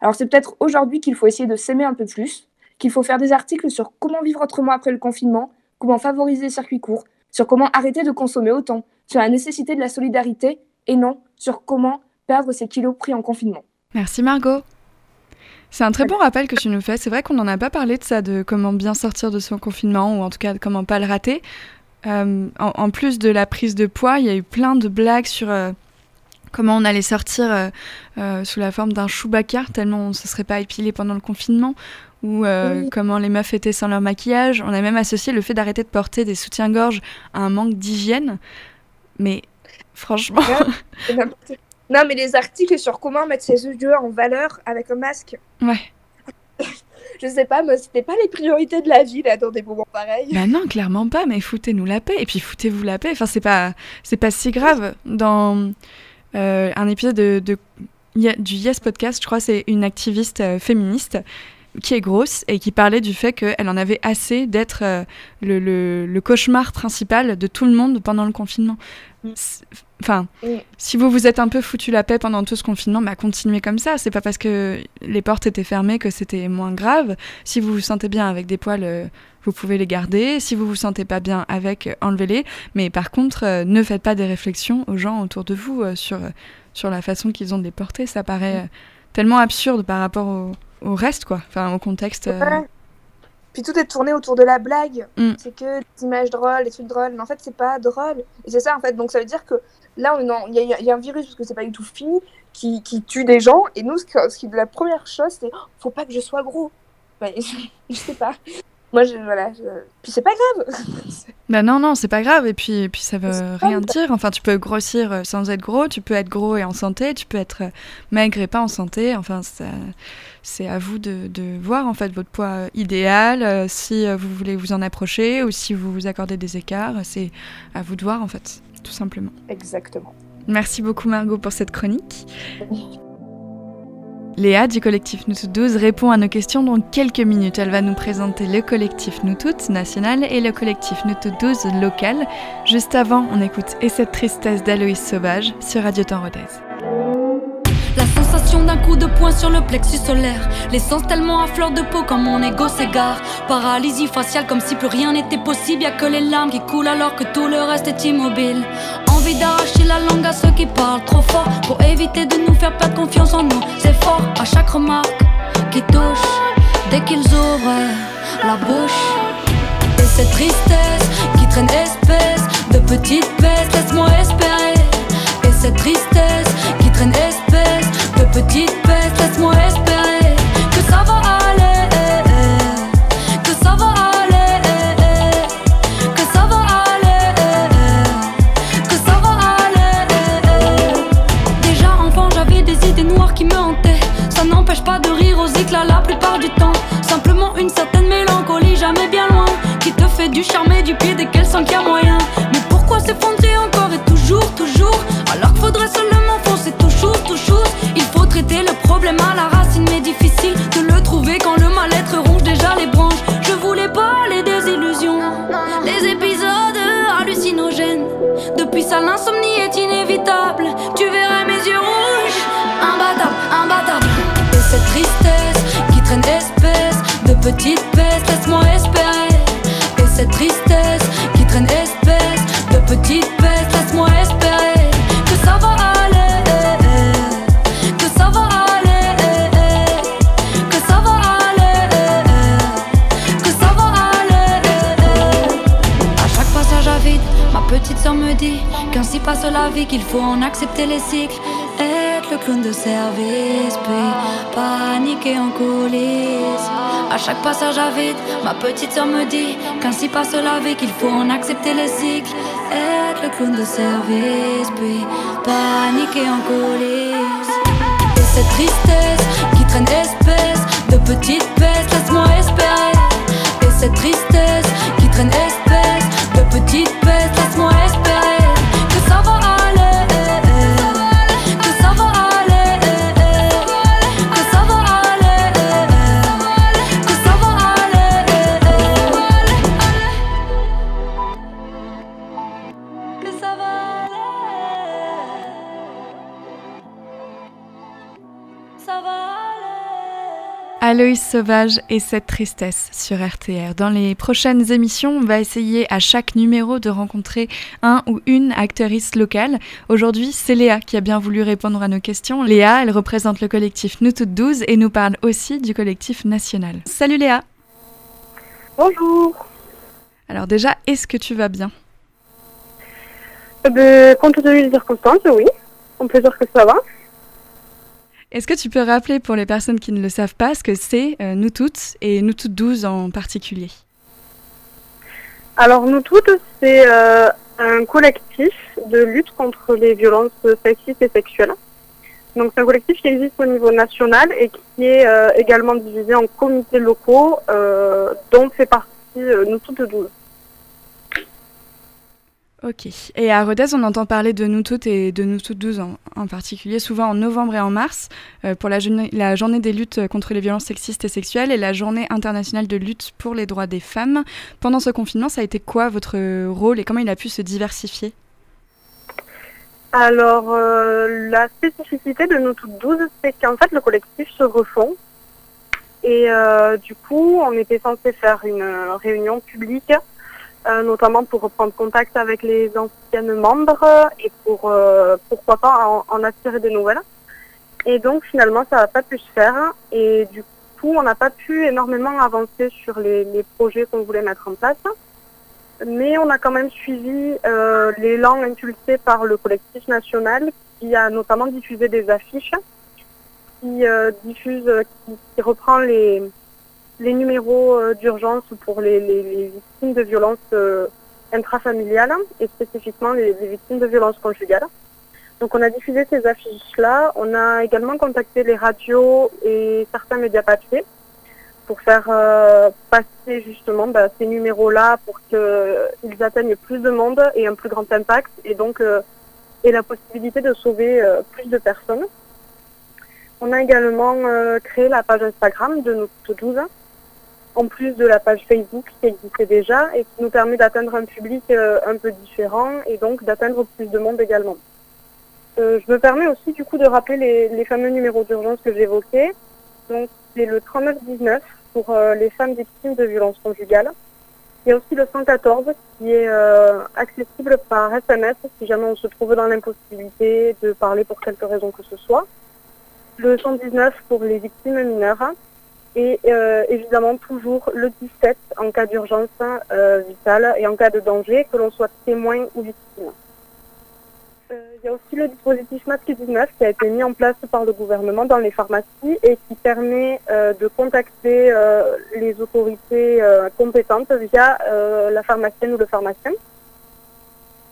Alors c'est peut-être aujourd'hui qu'il faut essayer de s'aimer un peu plus, qu'il faut faire des articles sur comment vivre autrement après le confinement, comment favoriser les circuits courts, sur comment arrêter de consommer autant, sur la nécessité de la solidarité et non sur comment perdre ses kilos pris en confinement. Merci Margot. C'est un très bon rappel que tu nous fais. C'est vrai qu'on n'en a pas parlé de ça, de comment bien sortir de son confinement, ou en tout cas de comment pas le rater. Euh, en, en, plus de la prise de poids, il y a eu plein de blagues sur euh, comment on allait sortir euh, sous la forme d'un Chewbacca, tellement on ne se serait pas épilé pendant le confinement, ou oui. comment les meufs étaient sans leur maquillage. On a même associé le fait d'arrêter de porter des soutiens-gorge à un manque d'hygiène. Mais franchement... Non, mais les articles sur comment mettre ses yeux en valeur avec un masque. Ouais. je sais pas, mais c'était pas les priorités de la vie là dans des moments pareils. Bah non, clairement pas. Mais foutez-nous la paix. Et puis foutez-vous la paix. Enfin, c'est pas, c'est pas si grave. Dans euh, un épisode de, de, du Yes Podcast, je crois, c'est une activiste euh, féministe qui est grosse et qui parlait du fait qu'elle en avait assez d'être euh, le, le, le, cauchemar principal de tout le monde pendant le confinement. Enfin, mm. si vous vous êtes un peu foutu la paix pendant tout ce confinement, bah continuez comme ça. C'est pas parce que les portes étaient fermées que c'était moins grave. Si vous vous sentez bien avec des poils, euh, vous pouvez les garder. Si vous vous sentez pas bien avec, euh, enlevez-les. Mais par contre, ne faites pas des réflexions aux gens autour de vous sur, sur la façon qu'ils ont de les porter. Ça paraît mm. tellement absurde par rapport au, au, reste, quoi. Enfin, au contexte. Ouais. Puis tout est tourné autour de la blague. Mm. C'est que des images drôles, des trucs drôles. Mais en fait, c'est pas drôle. Et c'est ça, en fait. Donc ça veut dire que là, il y, y, a un virus, parce que c'est pas du tout fini, qui, qui, tue des gens. Et nous, ce, que, ce qui, la première chose, c'est oh, faut pas que je sois gros. Je, je sais pas. Moi, je, voilà. Je... Puis c'est pas grave. bah non, non, c'est pas grave. Et puis, et puis ça veut rien dire. Enfin, tu peux grossir sans être gros, tu peux être gros et en santé, tu peux être maigre et pas en santé. Enfin, c'est à vous de, de, voir en fait votre poids idéal, euh, si vous voulez vous en approcher ou si vous vous accordez des écarts. C'est à vous de voir en fait, tout simplement. Exactement. Merci beaucoup Margot pour cette chronique. Léa du collectif Nous Toutes 12 répond à nos questions dans quelques minutes. Elle va nous présenter le collectif Nous Toutes national et le collectif Nous Toutes 12 local. Juste avant, on écoute Et cette tristesse d'Aloïs Sauvage sur Radio Temps Rodez. Sensation d'un coup de poing sur le plexus solaire. L'essence tellement à fleur de peau quand mon ego s'égare. Paralysie faciale comme si plus rien n'était possible. Y'a que les larmes qui coulent alors que tout le reste est immobile. Envie d'arracher la langue à ceux qui parlent trop fort. Pour éviter de nous faire perdre confiance en nous. C'est fort à chaque remarque qui touche. Dès qu'ils ouvrent la bouche. Et cette tristesse qui traîne espèce de petite baisse. Laisse-moi espérer. Et cette tristesse qui traîne espèce petite baisse. Laisse-moi espérer que ça va aller. Que ça va aller. Que ça va aller. Que ça va aller. Déjà enfant, j'avais des idées noires qui me hantaient. Ça n'empêche pas de rire aux éclats la plupart du temps. Simplement une certaine mélancolie, jamais bien loin. Qui te fait du charme et du pied dès qu'elle sent qu'il y a moyen. Mais pourquoi s'effondrer encore difficile de le trouver quand le mal-être ronge déjà les branches. Je voulais pas les désillusions, les épisodes hallucinogènes. Depuis ça, l'insomnie est inévitable. Tu verrais mes yeux rouges, imbattable, imbattable. Et cette tristesse qui traîne espèce de petite passe la vie, qu'il faut en accepter les cycles. Être le clown de service, puis paniquer en coulisses. À chaque passage à vide, ma petite sœur me dit qu'ainsi passe la vie, qu'il faut en accepter les cycles. Être le clown de service, puis paniquer en coulisses. Et cette tristesse qui traîne espèce de petite baisse, laisse-moi espérer. Et cette tristesse qui traîne espèce Aloïs Sauvage et cette tristesse sur RTR. Dans les prochaines émissions, on va essayer à chaque numéro de rencontrer un ou une actrice locale. Aujourd'hui, c'est Léa qui a bien voulu répondre à nos questions. Léa, elle représente le collectif Nous Toutes 12 et nous parle aussi du collectif national. Salut Léa Bonjour. Alors déjà, est-ce que tu vas bien? Eh ben, compte tenu des circonstances, oui. On peut dire que ça va. Est-ce que tu peux rappeler pour les personnes qui ne le savent pas ce que c'est euh, Nous Toutes et Nous Toutes 12 en particulier? Alors, nous toutes, c'est euh, un collectif de lutte contre les violences sexistes et sexuelles. Donc, c'est un collectif qui existe au niveau national et qui est euh, également divisé en comités locaux, dont fait partie Nous toutes 12. Ok. Et à Rodez, on entend parler de nous toutes et de nous toutes 12 en, particulier, souvent en novembre et en mars, euh, pour la, journée- la journée des luttes contre les violences sexistes et sexuelles et la journée internationale de lutte pour les droits des femmes. Pendant ce confinement, ça a été quoi votre rôle et comment il a pu se diversifier? Alors, euh, la spécificité de nous toutes 12, c'est qu'en fait, le collectif se refond. Et euh, du coup, on était censé faire une réunion publique, notamment pour reprendre contact avec les anciennes membres et pour, euh, pourquoi pas, en, attirer des nouvelles. Et donc, finalement, ça n'a pas pu se faire. Et du coup, on n'a pas pu énormément avancer sur les, projets qu'on voulait mettre en place. Mais on a quand même suivi euh, l'élan impulsé par le collectif national qui a notamment diffusé des affiches, qui euh, diffuse, euh, qui reprend les, les numéros euh, d'urgence pour les, les- victimes de violences euh, intrafamiliales et spécifiquement les, victimes de violences conjugales. Donc on a diffusé ces affiches-là. On a également contacté les radios et certains médias papiers pour faire euh, passer justement bah, ces numéros-là pour qu'ils atteignent plus de monde et un plus grand impact et donc et la possibilité de sauver plus de personnes. On a également créé la page Instagram de notre 12, en plus de la page Facebook qui existait déjà et qui nous permet d'atteindre un public un peu différent et donc d'atteindre plus de monde également. je me permets aussi du coup de rappeler les, fameux numéros d'urgence que j'évoquais. Donc c'est le 3919 pour les femmes victimes de violences conjugales. Il y a aussi le 114 qui est euh, accessible par SMS si jamais on se trouve dans l'impossibilité de parler pour quelque raison que ce soit. Le 119 pour les victimes mineures. Et euh, évidemment toujours le 17 en cas d'urgence euh, vitale et en cas de danger, que l'on soit témoin ou victime. Euh, il y a aussi le dispositif Masque 19 qui a été mis en place par le gouvernement dans les pharmacies et qui permet de contacter les autorités compétentes via la pharmacienne ou le pharmacien.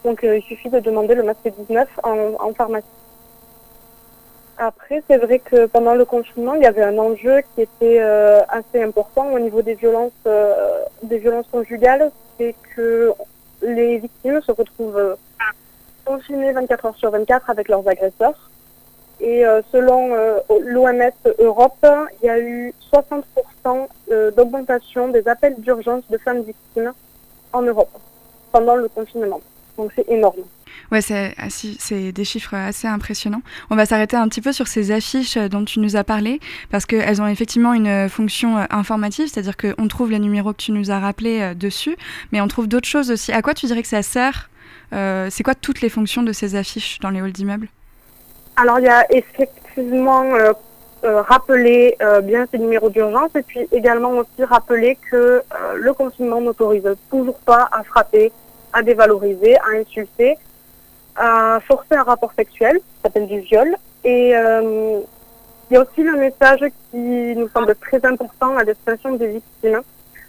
Donc il suffit de demander le masque 19 en, pharmacie. Après, c'est vrai que pendant le confinement, il y avait un enjeu qui était assez important au niveau des violences, des violences conjugales, c'est que les victimes se retrouvent confinés 24 heures sur 24 avec leurs agresseurs. Et euh, selon euh, l'OMS Europe, il y a eu 60% euh, d'augmentation des appels d'urgence de femmes victimes en Europe pendant le confinement. Donc c'est énorme. Ouais, c'est des chiffres assez impressionnants. On va s'arrêter un petit peu sur ces affiches dont tu nous as parlé, parce qu'elles ont effectivement une fonction informative, c'est-à-dire qu'on trouve les numéros que tu nous as rappelés dessus, mais on trouve d'autres choses aussi. À quoi tu dirais que ça sert euh, c'est quoi toutes les fonctions de ces affiches dans les halls d'immeubles? Alors, il y a effectivement euh, euh, rappeler bien ces numéros d'urgence et puis également aussi rappeler que le confinement n'autorise toujours pas à frapper, à dévaloriser, à insulter, à forcer un rapport sexuel, ça s'appelle du viol. Et il y a aussi le message qui nous semble très important à destination des victimes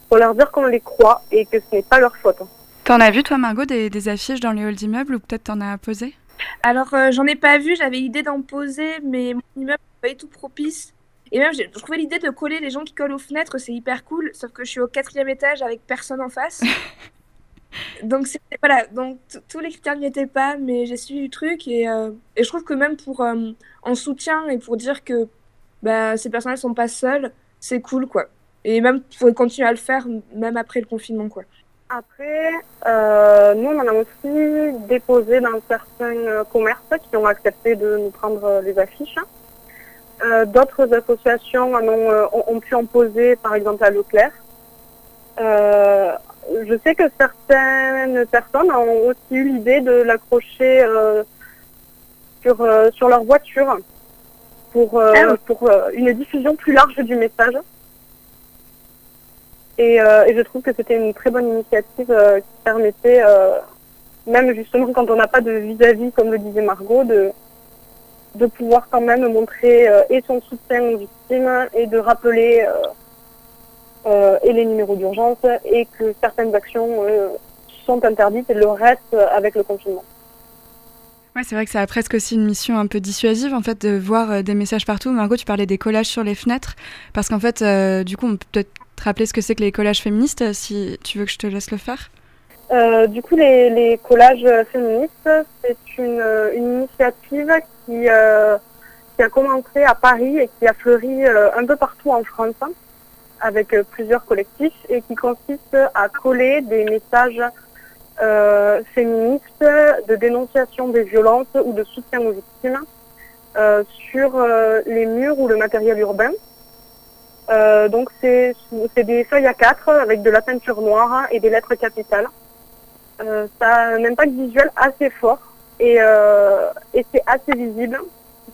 pour leur dire qu'on les croit et que ce n'est pas leur faute. T'en as vu, toi, Margot, des, affiches dans les halls d'immeubles ou peut-être t'en as posé? Alors, euh, j'en ai pas vu, j'avais l'idée d'en poser, mais mon immeuble n'est pas du tout propice. Et même, j'ai trouvé l'idée de coller les gens qui collent aux fenêtres, c'est hyper cool, sauf que je suis au quatrième étage avec personne en face. donc, voilà, donc tous les critères n'y étaient pas, mais j'ai suivi le truc et, euh, et, je trouve que même pour euh, en soutien et pour dire que bah, ces personnes ne sont pas seules, c'est cool, quoi. Et même, faut continuer à le faire, même après le confinement, quoi. Après, euh, nous, on en a aussi déposé dans certains commerces qui ont accepté de nous prendre les affiches. D'autres associations ont, pu en poser, par exemple à Leclerc. Je sais que certaines personnes ont aussi eu l'idée de l'accrocher sur, sur leur voiture pour, ah pour une diffusion plus large du message. Euh, et, je trouve que c'était une très bonne initiative euh, qui permettait, euh, même justement quand on n'a pas de vis-à-vis, comme le disait Margot, de, de pouvoir quand même montrer et son soutien aux victimes et de rappeler et les numéros d'urgence et que certaines actions sont interdites et le reste avec le confinement. Ouais, c'est vrai que ça a presque aussi une mission un peu dissuasive en fait de voir des messages partout. Margot, tu parlais des collages sur les fenêtres parce qu'en fait, du coup, on peut peut-être te rappeler ce que c'est que les collages féministes, euh, si tu veux que je te laisse le faire euh, du coup, les, collages féministes, c'est une, initiative qui, euh, qui, a commencé à Paris et qui a fleuri un peu partout en France avec plusieurs collectifs et qui consiste à coller des messages féministes de dénonciation des violences ou de soutien aux victimes sur les murs ou le matériel urbain. Euh, donc c'est des feuilles à 4 avec de la peinture noire et des lettres capitales. Euh, ça a un impact visuel assez fort et, euh, et c'est assez visible,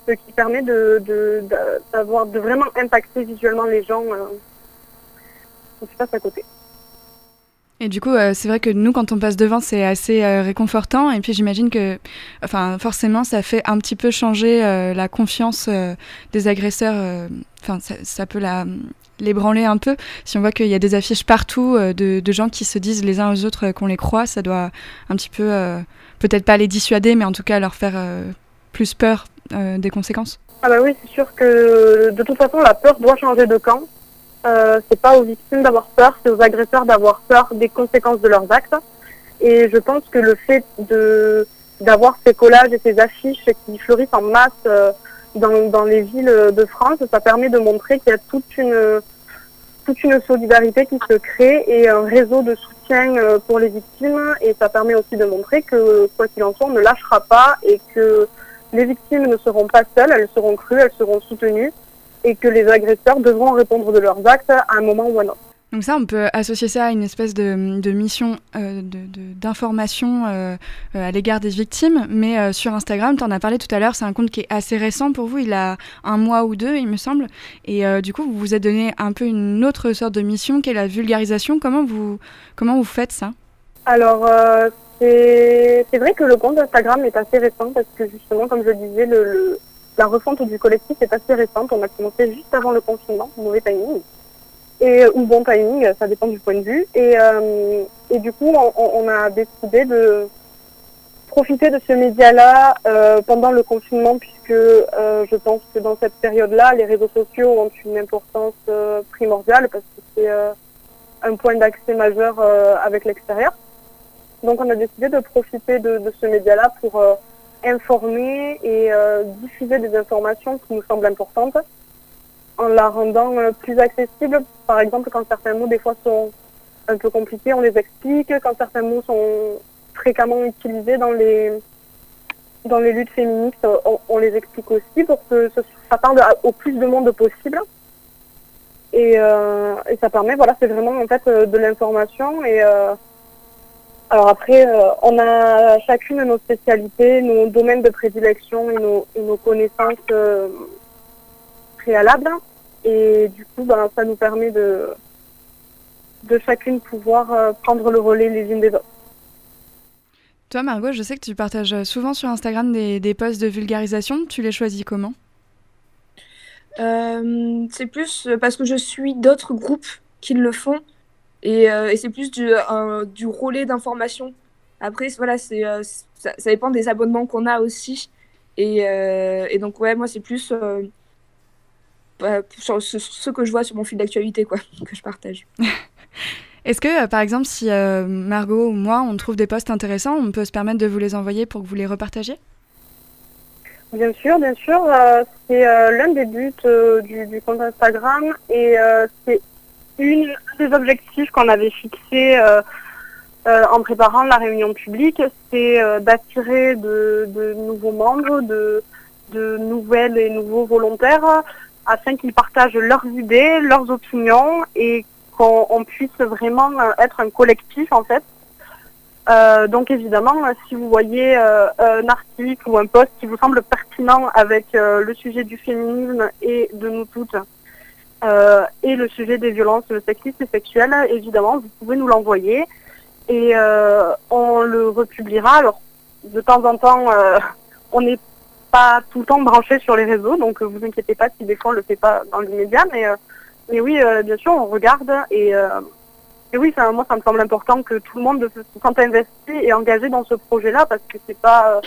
ce qui permet de, de, de vraiment impacter visuellement les gens euh, qui passent à côté. Et du coup, c'est vrai que nous, quand on passe devant, c'est assez réconfortant. Et puis, j'imagine que, enfin, forcément, ça fait un petit peu changer la confiance des agresseurs enfin, ça, peut la, l'ébranler un peu. Si on voit qu'il y a des affiches partout euh, de, gens qui se disent les uns aux autres qu'on les croit, ça doit un petit peu, euh, peut-être pas les dissuader, mais en tout cas leur faire euh, plus peur des conséquences. Ah bah oui, c'est sûr que de toute façon, la peur doit changer de camp. C'est pas aux victimes d'avoir peur, c'est aux agresseurs d'avoir peur des conséquences de leurs actes. Et je pense que le fait de d'avoir ces collages et ces affiches qui fleurissent en masse dans, dans les villes de France. Ça permet de montrer qu'il y a toute une, toute une solidarité qui se crée et un réseau de soutien euh, pour les victimes. Et ça permet aussi de montrer que, quoi qu'il en soit, on ne lâchera pas et que les victimes ne seront pas seules, elles seront crues, elles seront soutenues et que les agresseurs devront répondre de leurs actes à un moment ou à un autre. Donc ça, on peut associer ça à une espèce de, de mission euh, d'information euh, euh, à l'égard des victimes. Mais euh, sur Instagram, tu en as parlé tout à l'heure, c'est un compte qui est assez récent pour vous. Il a un mois ou deux, il me semble. Et du coup, vous vous êtes donné un peu une autre sorte de mission qui est la vulgarisation. Comment vous, comment vous faites ça? Alors, c'est c'est vrai que le compte Instagram est assez récent parce que justement, comme je le disais, le, le- la refonte du collectif est assez récente. On a commencé juste avant le confinement, mauvais timing. Et, ou bon timing, ça dépend du point de vue. Et, euh, du coup, on, a décidé de profiter de ce média-là euh, pendant le confinement, puisque euh, je pense que dans cette période-là, les réseaux sociaux ont une importance euh, primordiale parce que c'est euh, un point d'accès majeur euh, avec l'extérieur. Donc on a décidé de profiter de, ce média-là pour euh, informer et euh, diffuser des informations qui nous semblent importantes en la rendant euh, plus accessible. Par exemple, quand certains mots des fois sont un peu compliqués, on les explique. Quand certains mots sont fréquemment utilisés dans les dans les luttes féministes, on, les explique aussi pour que ça parle au plus de monde possible. Et, euh, et ça permet, voilà, c'est vraiment en fait de l'information. Et alors après, euh, on a chacune nos spécialités, nos domaines de prédilection et nos, et nos connaissances euh, préalables. Et du coup, ben, ça nous permet de de chacune pouvoir euh, prendre le relais les unes des autres. Toi, Margot, je sais que tu partages souvent sur Instagram des, des posts de vulgarisation. Tu les choisis comment? Euh, c'est plus parce que je suis d'autres groupes qui le font et, euh, et c'est plus du, un- du relais d'information. Après, voilà, c'est, euh, ça, ça dépend des abonnements qu'on a aussi. Et, euh, et donc, ouais, moi, c'est plus euh, bah, sur ce, ce que je vois sur mon fil d'actualité, quoi, que je partage. Est-ce que, par exemple, si euh, Margot ou moi, on trouve des posts intéressants, on peut se permettre de vous les envoyer pour que vous les repartagiez? Bien sûr, bien sûr. euh, c'est euh, l'un des buts euh, du, du compte Instagram et euh, c'est une un des objectifs qu'on avait fixés euh, euh, en préparant la réunion publique, c'est euh, d'attirer de, nouveaux membres, de, de nouvelles et nouveaux volontaires afin qu'ils partagent leurs idées, leurs opinions et qu'on on puisse vraiment être un collectif en fait. Donc évidemment, si vous voyez un article ou un post qui vous semble pertinent avec le sujet du féminisme et de nous toutes, euh, et le sujet des violences sexistes et sexuelles, évidemment, vous pouvez nous l'envoyer et euh, on le republiera. Alors, de temps en temps, euh, on n'est pas tout le temps branché sur les réseaux, donc vous inquiétez pas si des fois on le fait pas dans l'immédiat, mais, mais oui, bien sûr, on regarde et, et oui, moi, ça me semble important que tout le monde se sente investi et engagé dans ce projet-là parce que c'est pas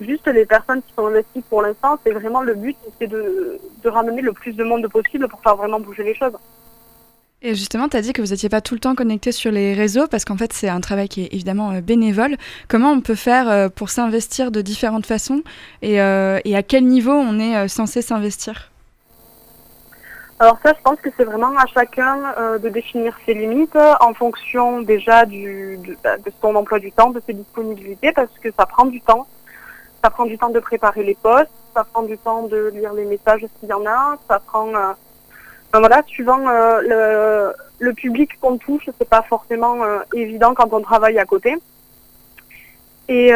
juste les personnes qui sont investies pour l'instant, c'est vraiment le but, c'est de, de ramener le plus de monde possible pour faire vraiment bouger les choses. Et justement, tu as dit que vous n'étiez pas tout le temps connecté sur les réseaux parce qu'en fait, c'est un travail qui est évidemment euh, bénévole. Comment on peut faire euh, pour s'investir de différentes façons et, euh, et à quel niveau on est censé s'investir? Alors ça, je pense que c'est vraiment à chacun euh, de définir ses limites en fonction déjà du, de, bah, de son emploi du temps, de ses disponibilités, parce que ça prend du temps. Ça prend du temps de préparer les posts, ça prend du temps de lire les messages s'il y en a, ça prend... euh, voilà, suivant euh, le, public qu'on touche, c'est pas forcément euh, évident quand on travaille à côté. Et,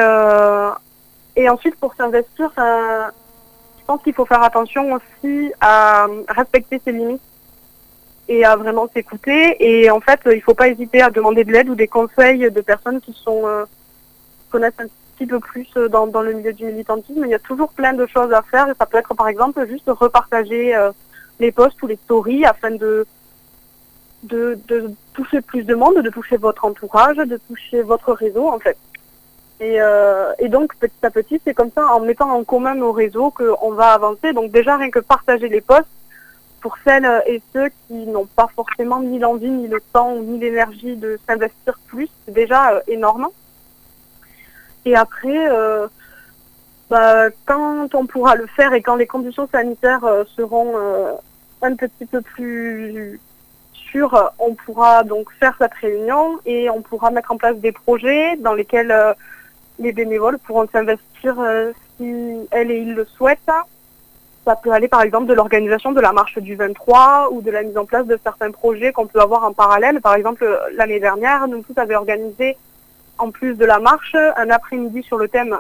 et ensuite, pour s'investir, je pense qu'il faut faire attention aussi à respecter ses limites et à vraiment s'écouter. Et en fait, il faut pas hésiter à demander de l'aide ou des conseils de personnes qui sont connaissent un petit peu plus euh, dans, le milieu du militantisme. Il y a toujours plein de choses à faire ça peut être par exemple juste repartager euh, les posts ou les stories afin de, de toucher plus de monde, de toucher votre entourage, de toucher votre réseau en fait. Et, euh, donc petit à petit, c'est comme ça, en mettant en commun nos réseaux, qu'on va avancer. Donc déjà, rien que partager les posts, pour celles et ceux qui n'ont pas forcément ni l'envie, ni le temps, ni l'énergie de s'investir plus, c'est déjà énorme. Et après, euh, bah, quand on pourra le faire et quand les conditions sanitaires euh, seront euh, un petit peu plus sûres, on pourra donc faire cette réunion et on pourra mettre en place des projets dans lesquels les bénévoles pourront s'investir si elles et ils le souhaitent. Ça peut aller par exemple de l'organisation de la marche du 23 ou de la mise en place de certains projets qu'on peut avoir en parallèle. Par exemple, l'année dernière, nous tous avions organisé, en plus de la marche, un après-midi sur le thème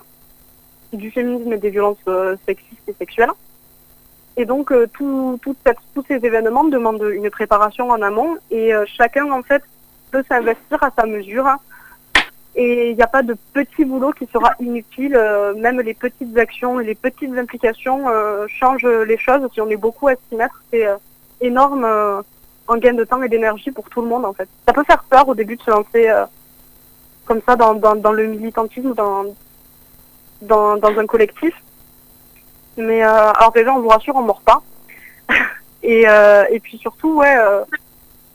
du féminisme et des violences euh, sexistes et sexuelles. Et donc, euh, tout, tous ces événements demandent une préparation en amont et euh, chacun, en fait, peut s'investir à sa mesure. Et il n'y a pas de petit boulot qui sera inutile. même les petites actions les petites implications changent les choses. Si on est beaucoup à s'y mettre, c'est énorme en gain de temps et d'énergie pour tout le monde, en fait. Ça peut faire peur au début de se lancer comme ça dans, dans, le militantisme, dans, dans, dans un collectif. Mais euh, alors déjà, on vous rassure, on mord pas. et, euh, et puis surtout, ouais, euh,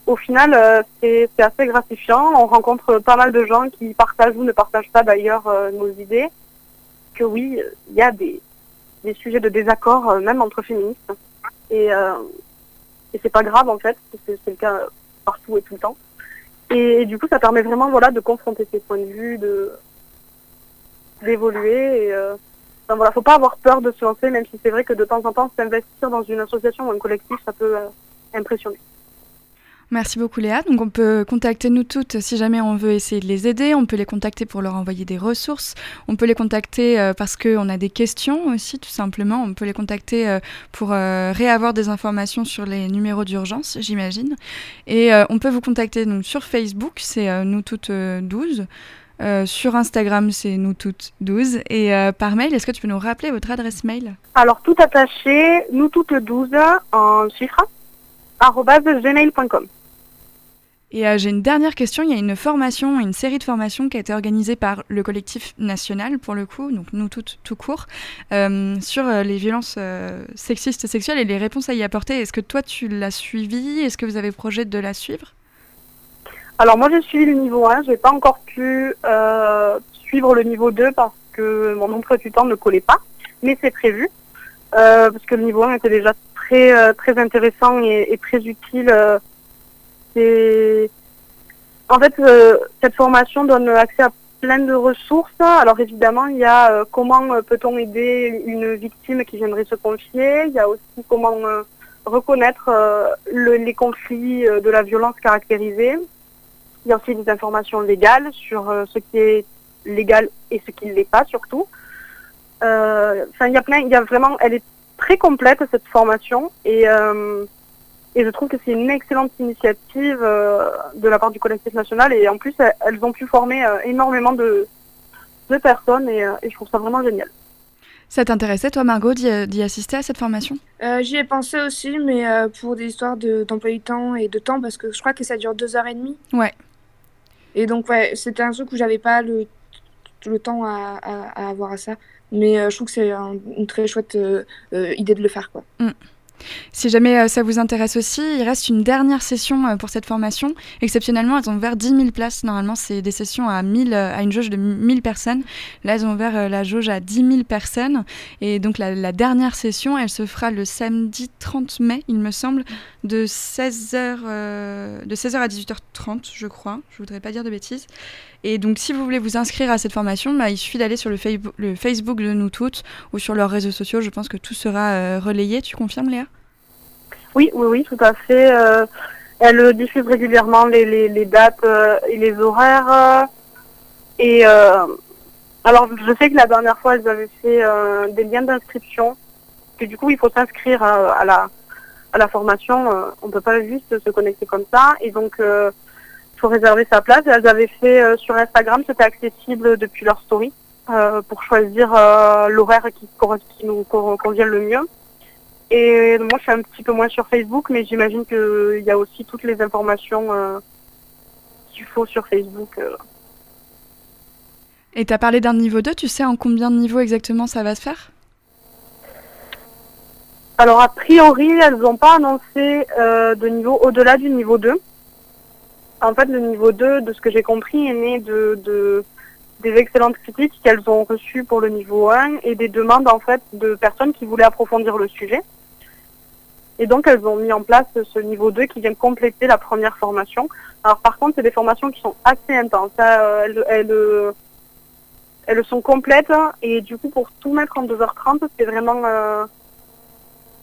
au final, c'est assez gratifiant. On rencontre pas mal de gens qui partagent ou ne partagent pas d'ailleurs nos idées. Que oui, il y a des, des sujets de désaccord, même entre féministes. Et, et c'est pas grave en fait, c'est le cas partout et tout le temps. Et, du coup, ça permet vraiment de confronter ses points de vue, d'évoluer. Et, euh, enfin, voilà, faut pas avoir peur de se lancer, même si c'est vrai que de temps en temps, s'investir dans une association ou un collectif, ça peut euh, impressionner. Merci beaucoup Léa. Donc on peut contacter nous toutes si jamais on veut essayer de les aider. On peut les contacter pour leur envoyer des ressources. On peut les contacter euh, parce qu'on a des questions aussi tout simplement. On peut les contacter euh, pour euh, réavoir des informations sur les numéros d'urgence, j'imagine. Et on peut vous contacter donc, sur Facebook, c'est nous toutes 12. Euh, sur Instagram, c'est nous toutes 12. Et par mail, est-ce que tu peux nous rappeler votre adresse mail? Alors, tout attaché, nous toutes 12 en arobase gmail.com. Et euh, j'ai une dernière question. Il y a une formation, une série de formations qui a été organisée par le collectif national, pour le coup, donc nous toutes tout court, euh, sur euh, les violences sexistes et sexuelles et les réponses à y apporter. Est-ce que toi, tu l'as suivie Est-ce que vous avez projet de la suivre? Alors, moi, j'ai suivi le niveau 1. Je n'ai pas encore pu suivre le niveau 2 parce que mon emploi du temps ne collait pas, mais c'est prévu. Parce que le niveau 1 était déjà très, très intéressant et très utile. En fait, euh, cette formation donne accès à plein de ressources. Alors évidemment, il y a euh, comment euh, peut-on aider une victime qui viendrait se confier. Il y a aussi comment reconnaître le- les conflits de la violence caractérisée. Il y a aussi des informations légales sur ce qui est légal et ce qui ne l'est pas surtout. Enfin, il y a plein, il y a vraiment, elle est très complète cette formation et et je trouve que c'est une excellente initiative euh, de la part du collectif national et en plus elles, ont pu former euh, énormément de de personnes et, euh, et je trouve ça vraiment génial. Ça t'intéressait, toi, Margot, d'y assister à cette formation? Euh, J'y ai pensé aussi, mais euh, pour des histoires de- d'emploi du temps et de temps, parce que je crois que ça dure deux heures et demie. Ouais. Et donc, ouais, c'était un truc où j'avais pas le, le temps à, à, à avoir à ça. Mais euh, je trouve que c'est un- une très chouette euh, euh, idée de le faire, quoi. Si jamais euh, ça vous intéresse aussi, il reste une dernière session euh, pour cette formation. Exceptionnellement, elles ont ouvert 10 000 places. Normalement, c'est des sessions à, 1000, euh, à une jauge de 1000 personnes. Là, elles ont ouvert la jauge à 10 000 personnes. Et donc, la, dernière session, elle se fera le samedi 30 mai, il me semble, de 16h, de 16h à 18h30, je crois. Je voudrais pas dire de bêtises. Et donc, si vous voulez vous inscrire à cette formation, bah, il suffit d'aller sur le, Facebook de nous toutes ou sur leurs réseaux sociaux. Je pense que tout sera relayé. Tu confirmes, Léa? Oui, oui, oui, tout à fait. Euh, elle diffuse régulièrement les, dates euh, et les horaires. euh, et euh, alors, je sais que la dernière fois, elles avaient fait des liens d'inscription. Que du coup, il faut s'inscrire à la formation. on peut pas juste se connecter comme ça. Et donc, il faut réserver sa place. Et elles avaient fait sur Instagram, c'était accessible depuis leur story pour choisir l'horaire qui, nous convient le mieux. Et moi, je suis un petit peu moins sur Facebook, mais j'imagine qu'il y a aussi toutes les informations euh, qu'il faut sur Facebook. euh. Et tu as parlé d'un niveau 2, tu sais en combien de niveaux exactement ça va se faire? Alors, a priori, elles n'ont pas annoncé euh, de niveau au-delà du niveau 2. En fait, le niveau 2, de ce que j'ai compris, est né de, de des excellentes critiques qu'elles ont reçues pour le niveau 1 et des demandes en fait de personnes qui voulaient approfondir le sujet. Et donc elles ont mis en place ce niveau 2 qui vient compléter la première formation. Alors par contre, c'est des formations qui sont assez intenses. Euh, elles, euh, elles, sont complètes et du coup pour tout mettre en 2h30, c'est vraiment... Euh,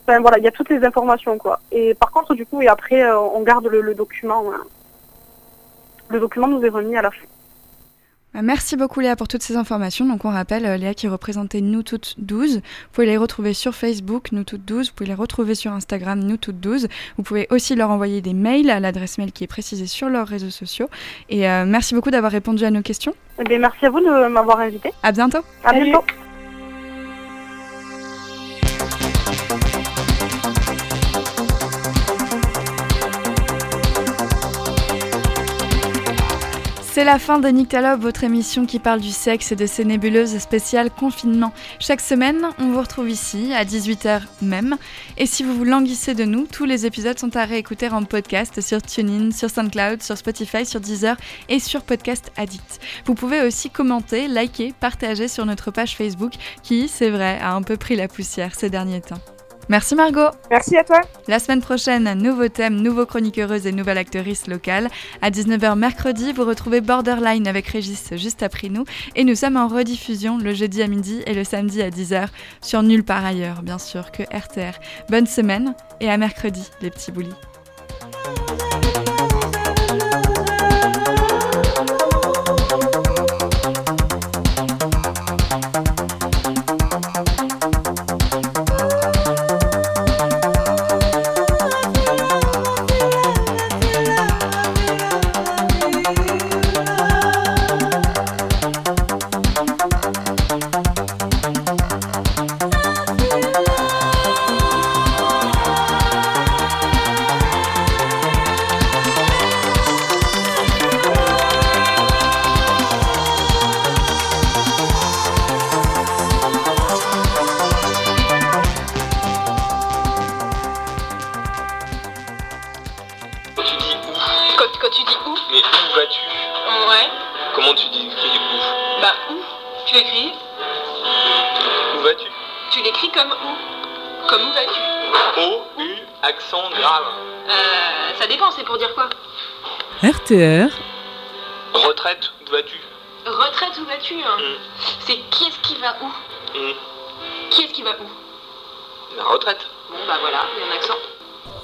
enfin voilà, il y a toutes les informations quoi. Et par contre du coup, et après on garde le, le document. Le document nous est remis à la fin. Bah, merci beaucoup Léa pour toutes ces informations. Donc on rappelle euh, Léa qui représentait Nous Toutes 12. Vous pouvez les retrouver sur Facebook Nous Toutes 12. Vous pouvez les retrouver sur Instagram Nous Toutes 12. Vous pouvez aussi leur envoyer des mails à l'adresse mail qui est précisée sur leurs réseaux sociaux. Et euh, merci beaucoup d'avoir répondu à nos questions. Eh merci à vous de m'avoir invité. À bientôt. À bientôt. C'est la fin de Nyctalope, votre émission qui parle du sexe et de ses nébuleuses spéciales confinement. Chaque semaine, on vous retrouve ici, à 18h même. Et si vous vous languissez de nous, tous les épisodes sont à réécouter en podcast sur TuneIn, sur SoundCloud, sur Spotify, sur Deezer et sur Podcast Addict. Vous pouvez aussi commenter, liker, partager sur notre page Facebook qui, c'est vrai, a un peu pris la poussière ces derniers temps. Merci Margot. Merci à toi. La semaine prochaine, nouveau thème, nouveau chroniqueuse et nouvelle actrice locale. À 19h mercredi, vous retrouvez Borderline avec Régis juste après nous. Et nous sommes en rediffusion le jeudi à midi et le samedi à 10h sur Nulle part ailleurs, bien sûr, que RTR. Bonne semaine et à mercredi, les petits boulis.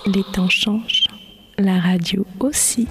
Les temps changent, la radio aussi.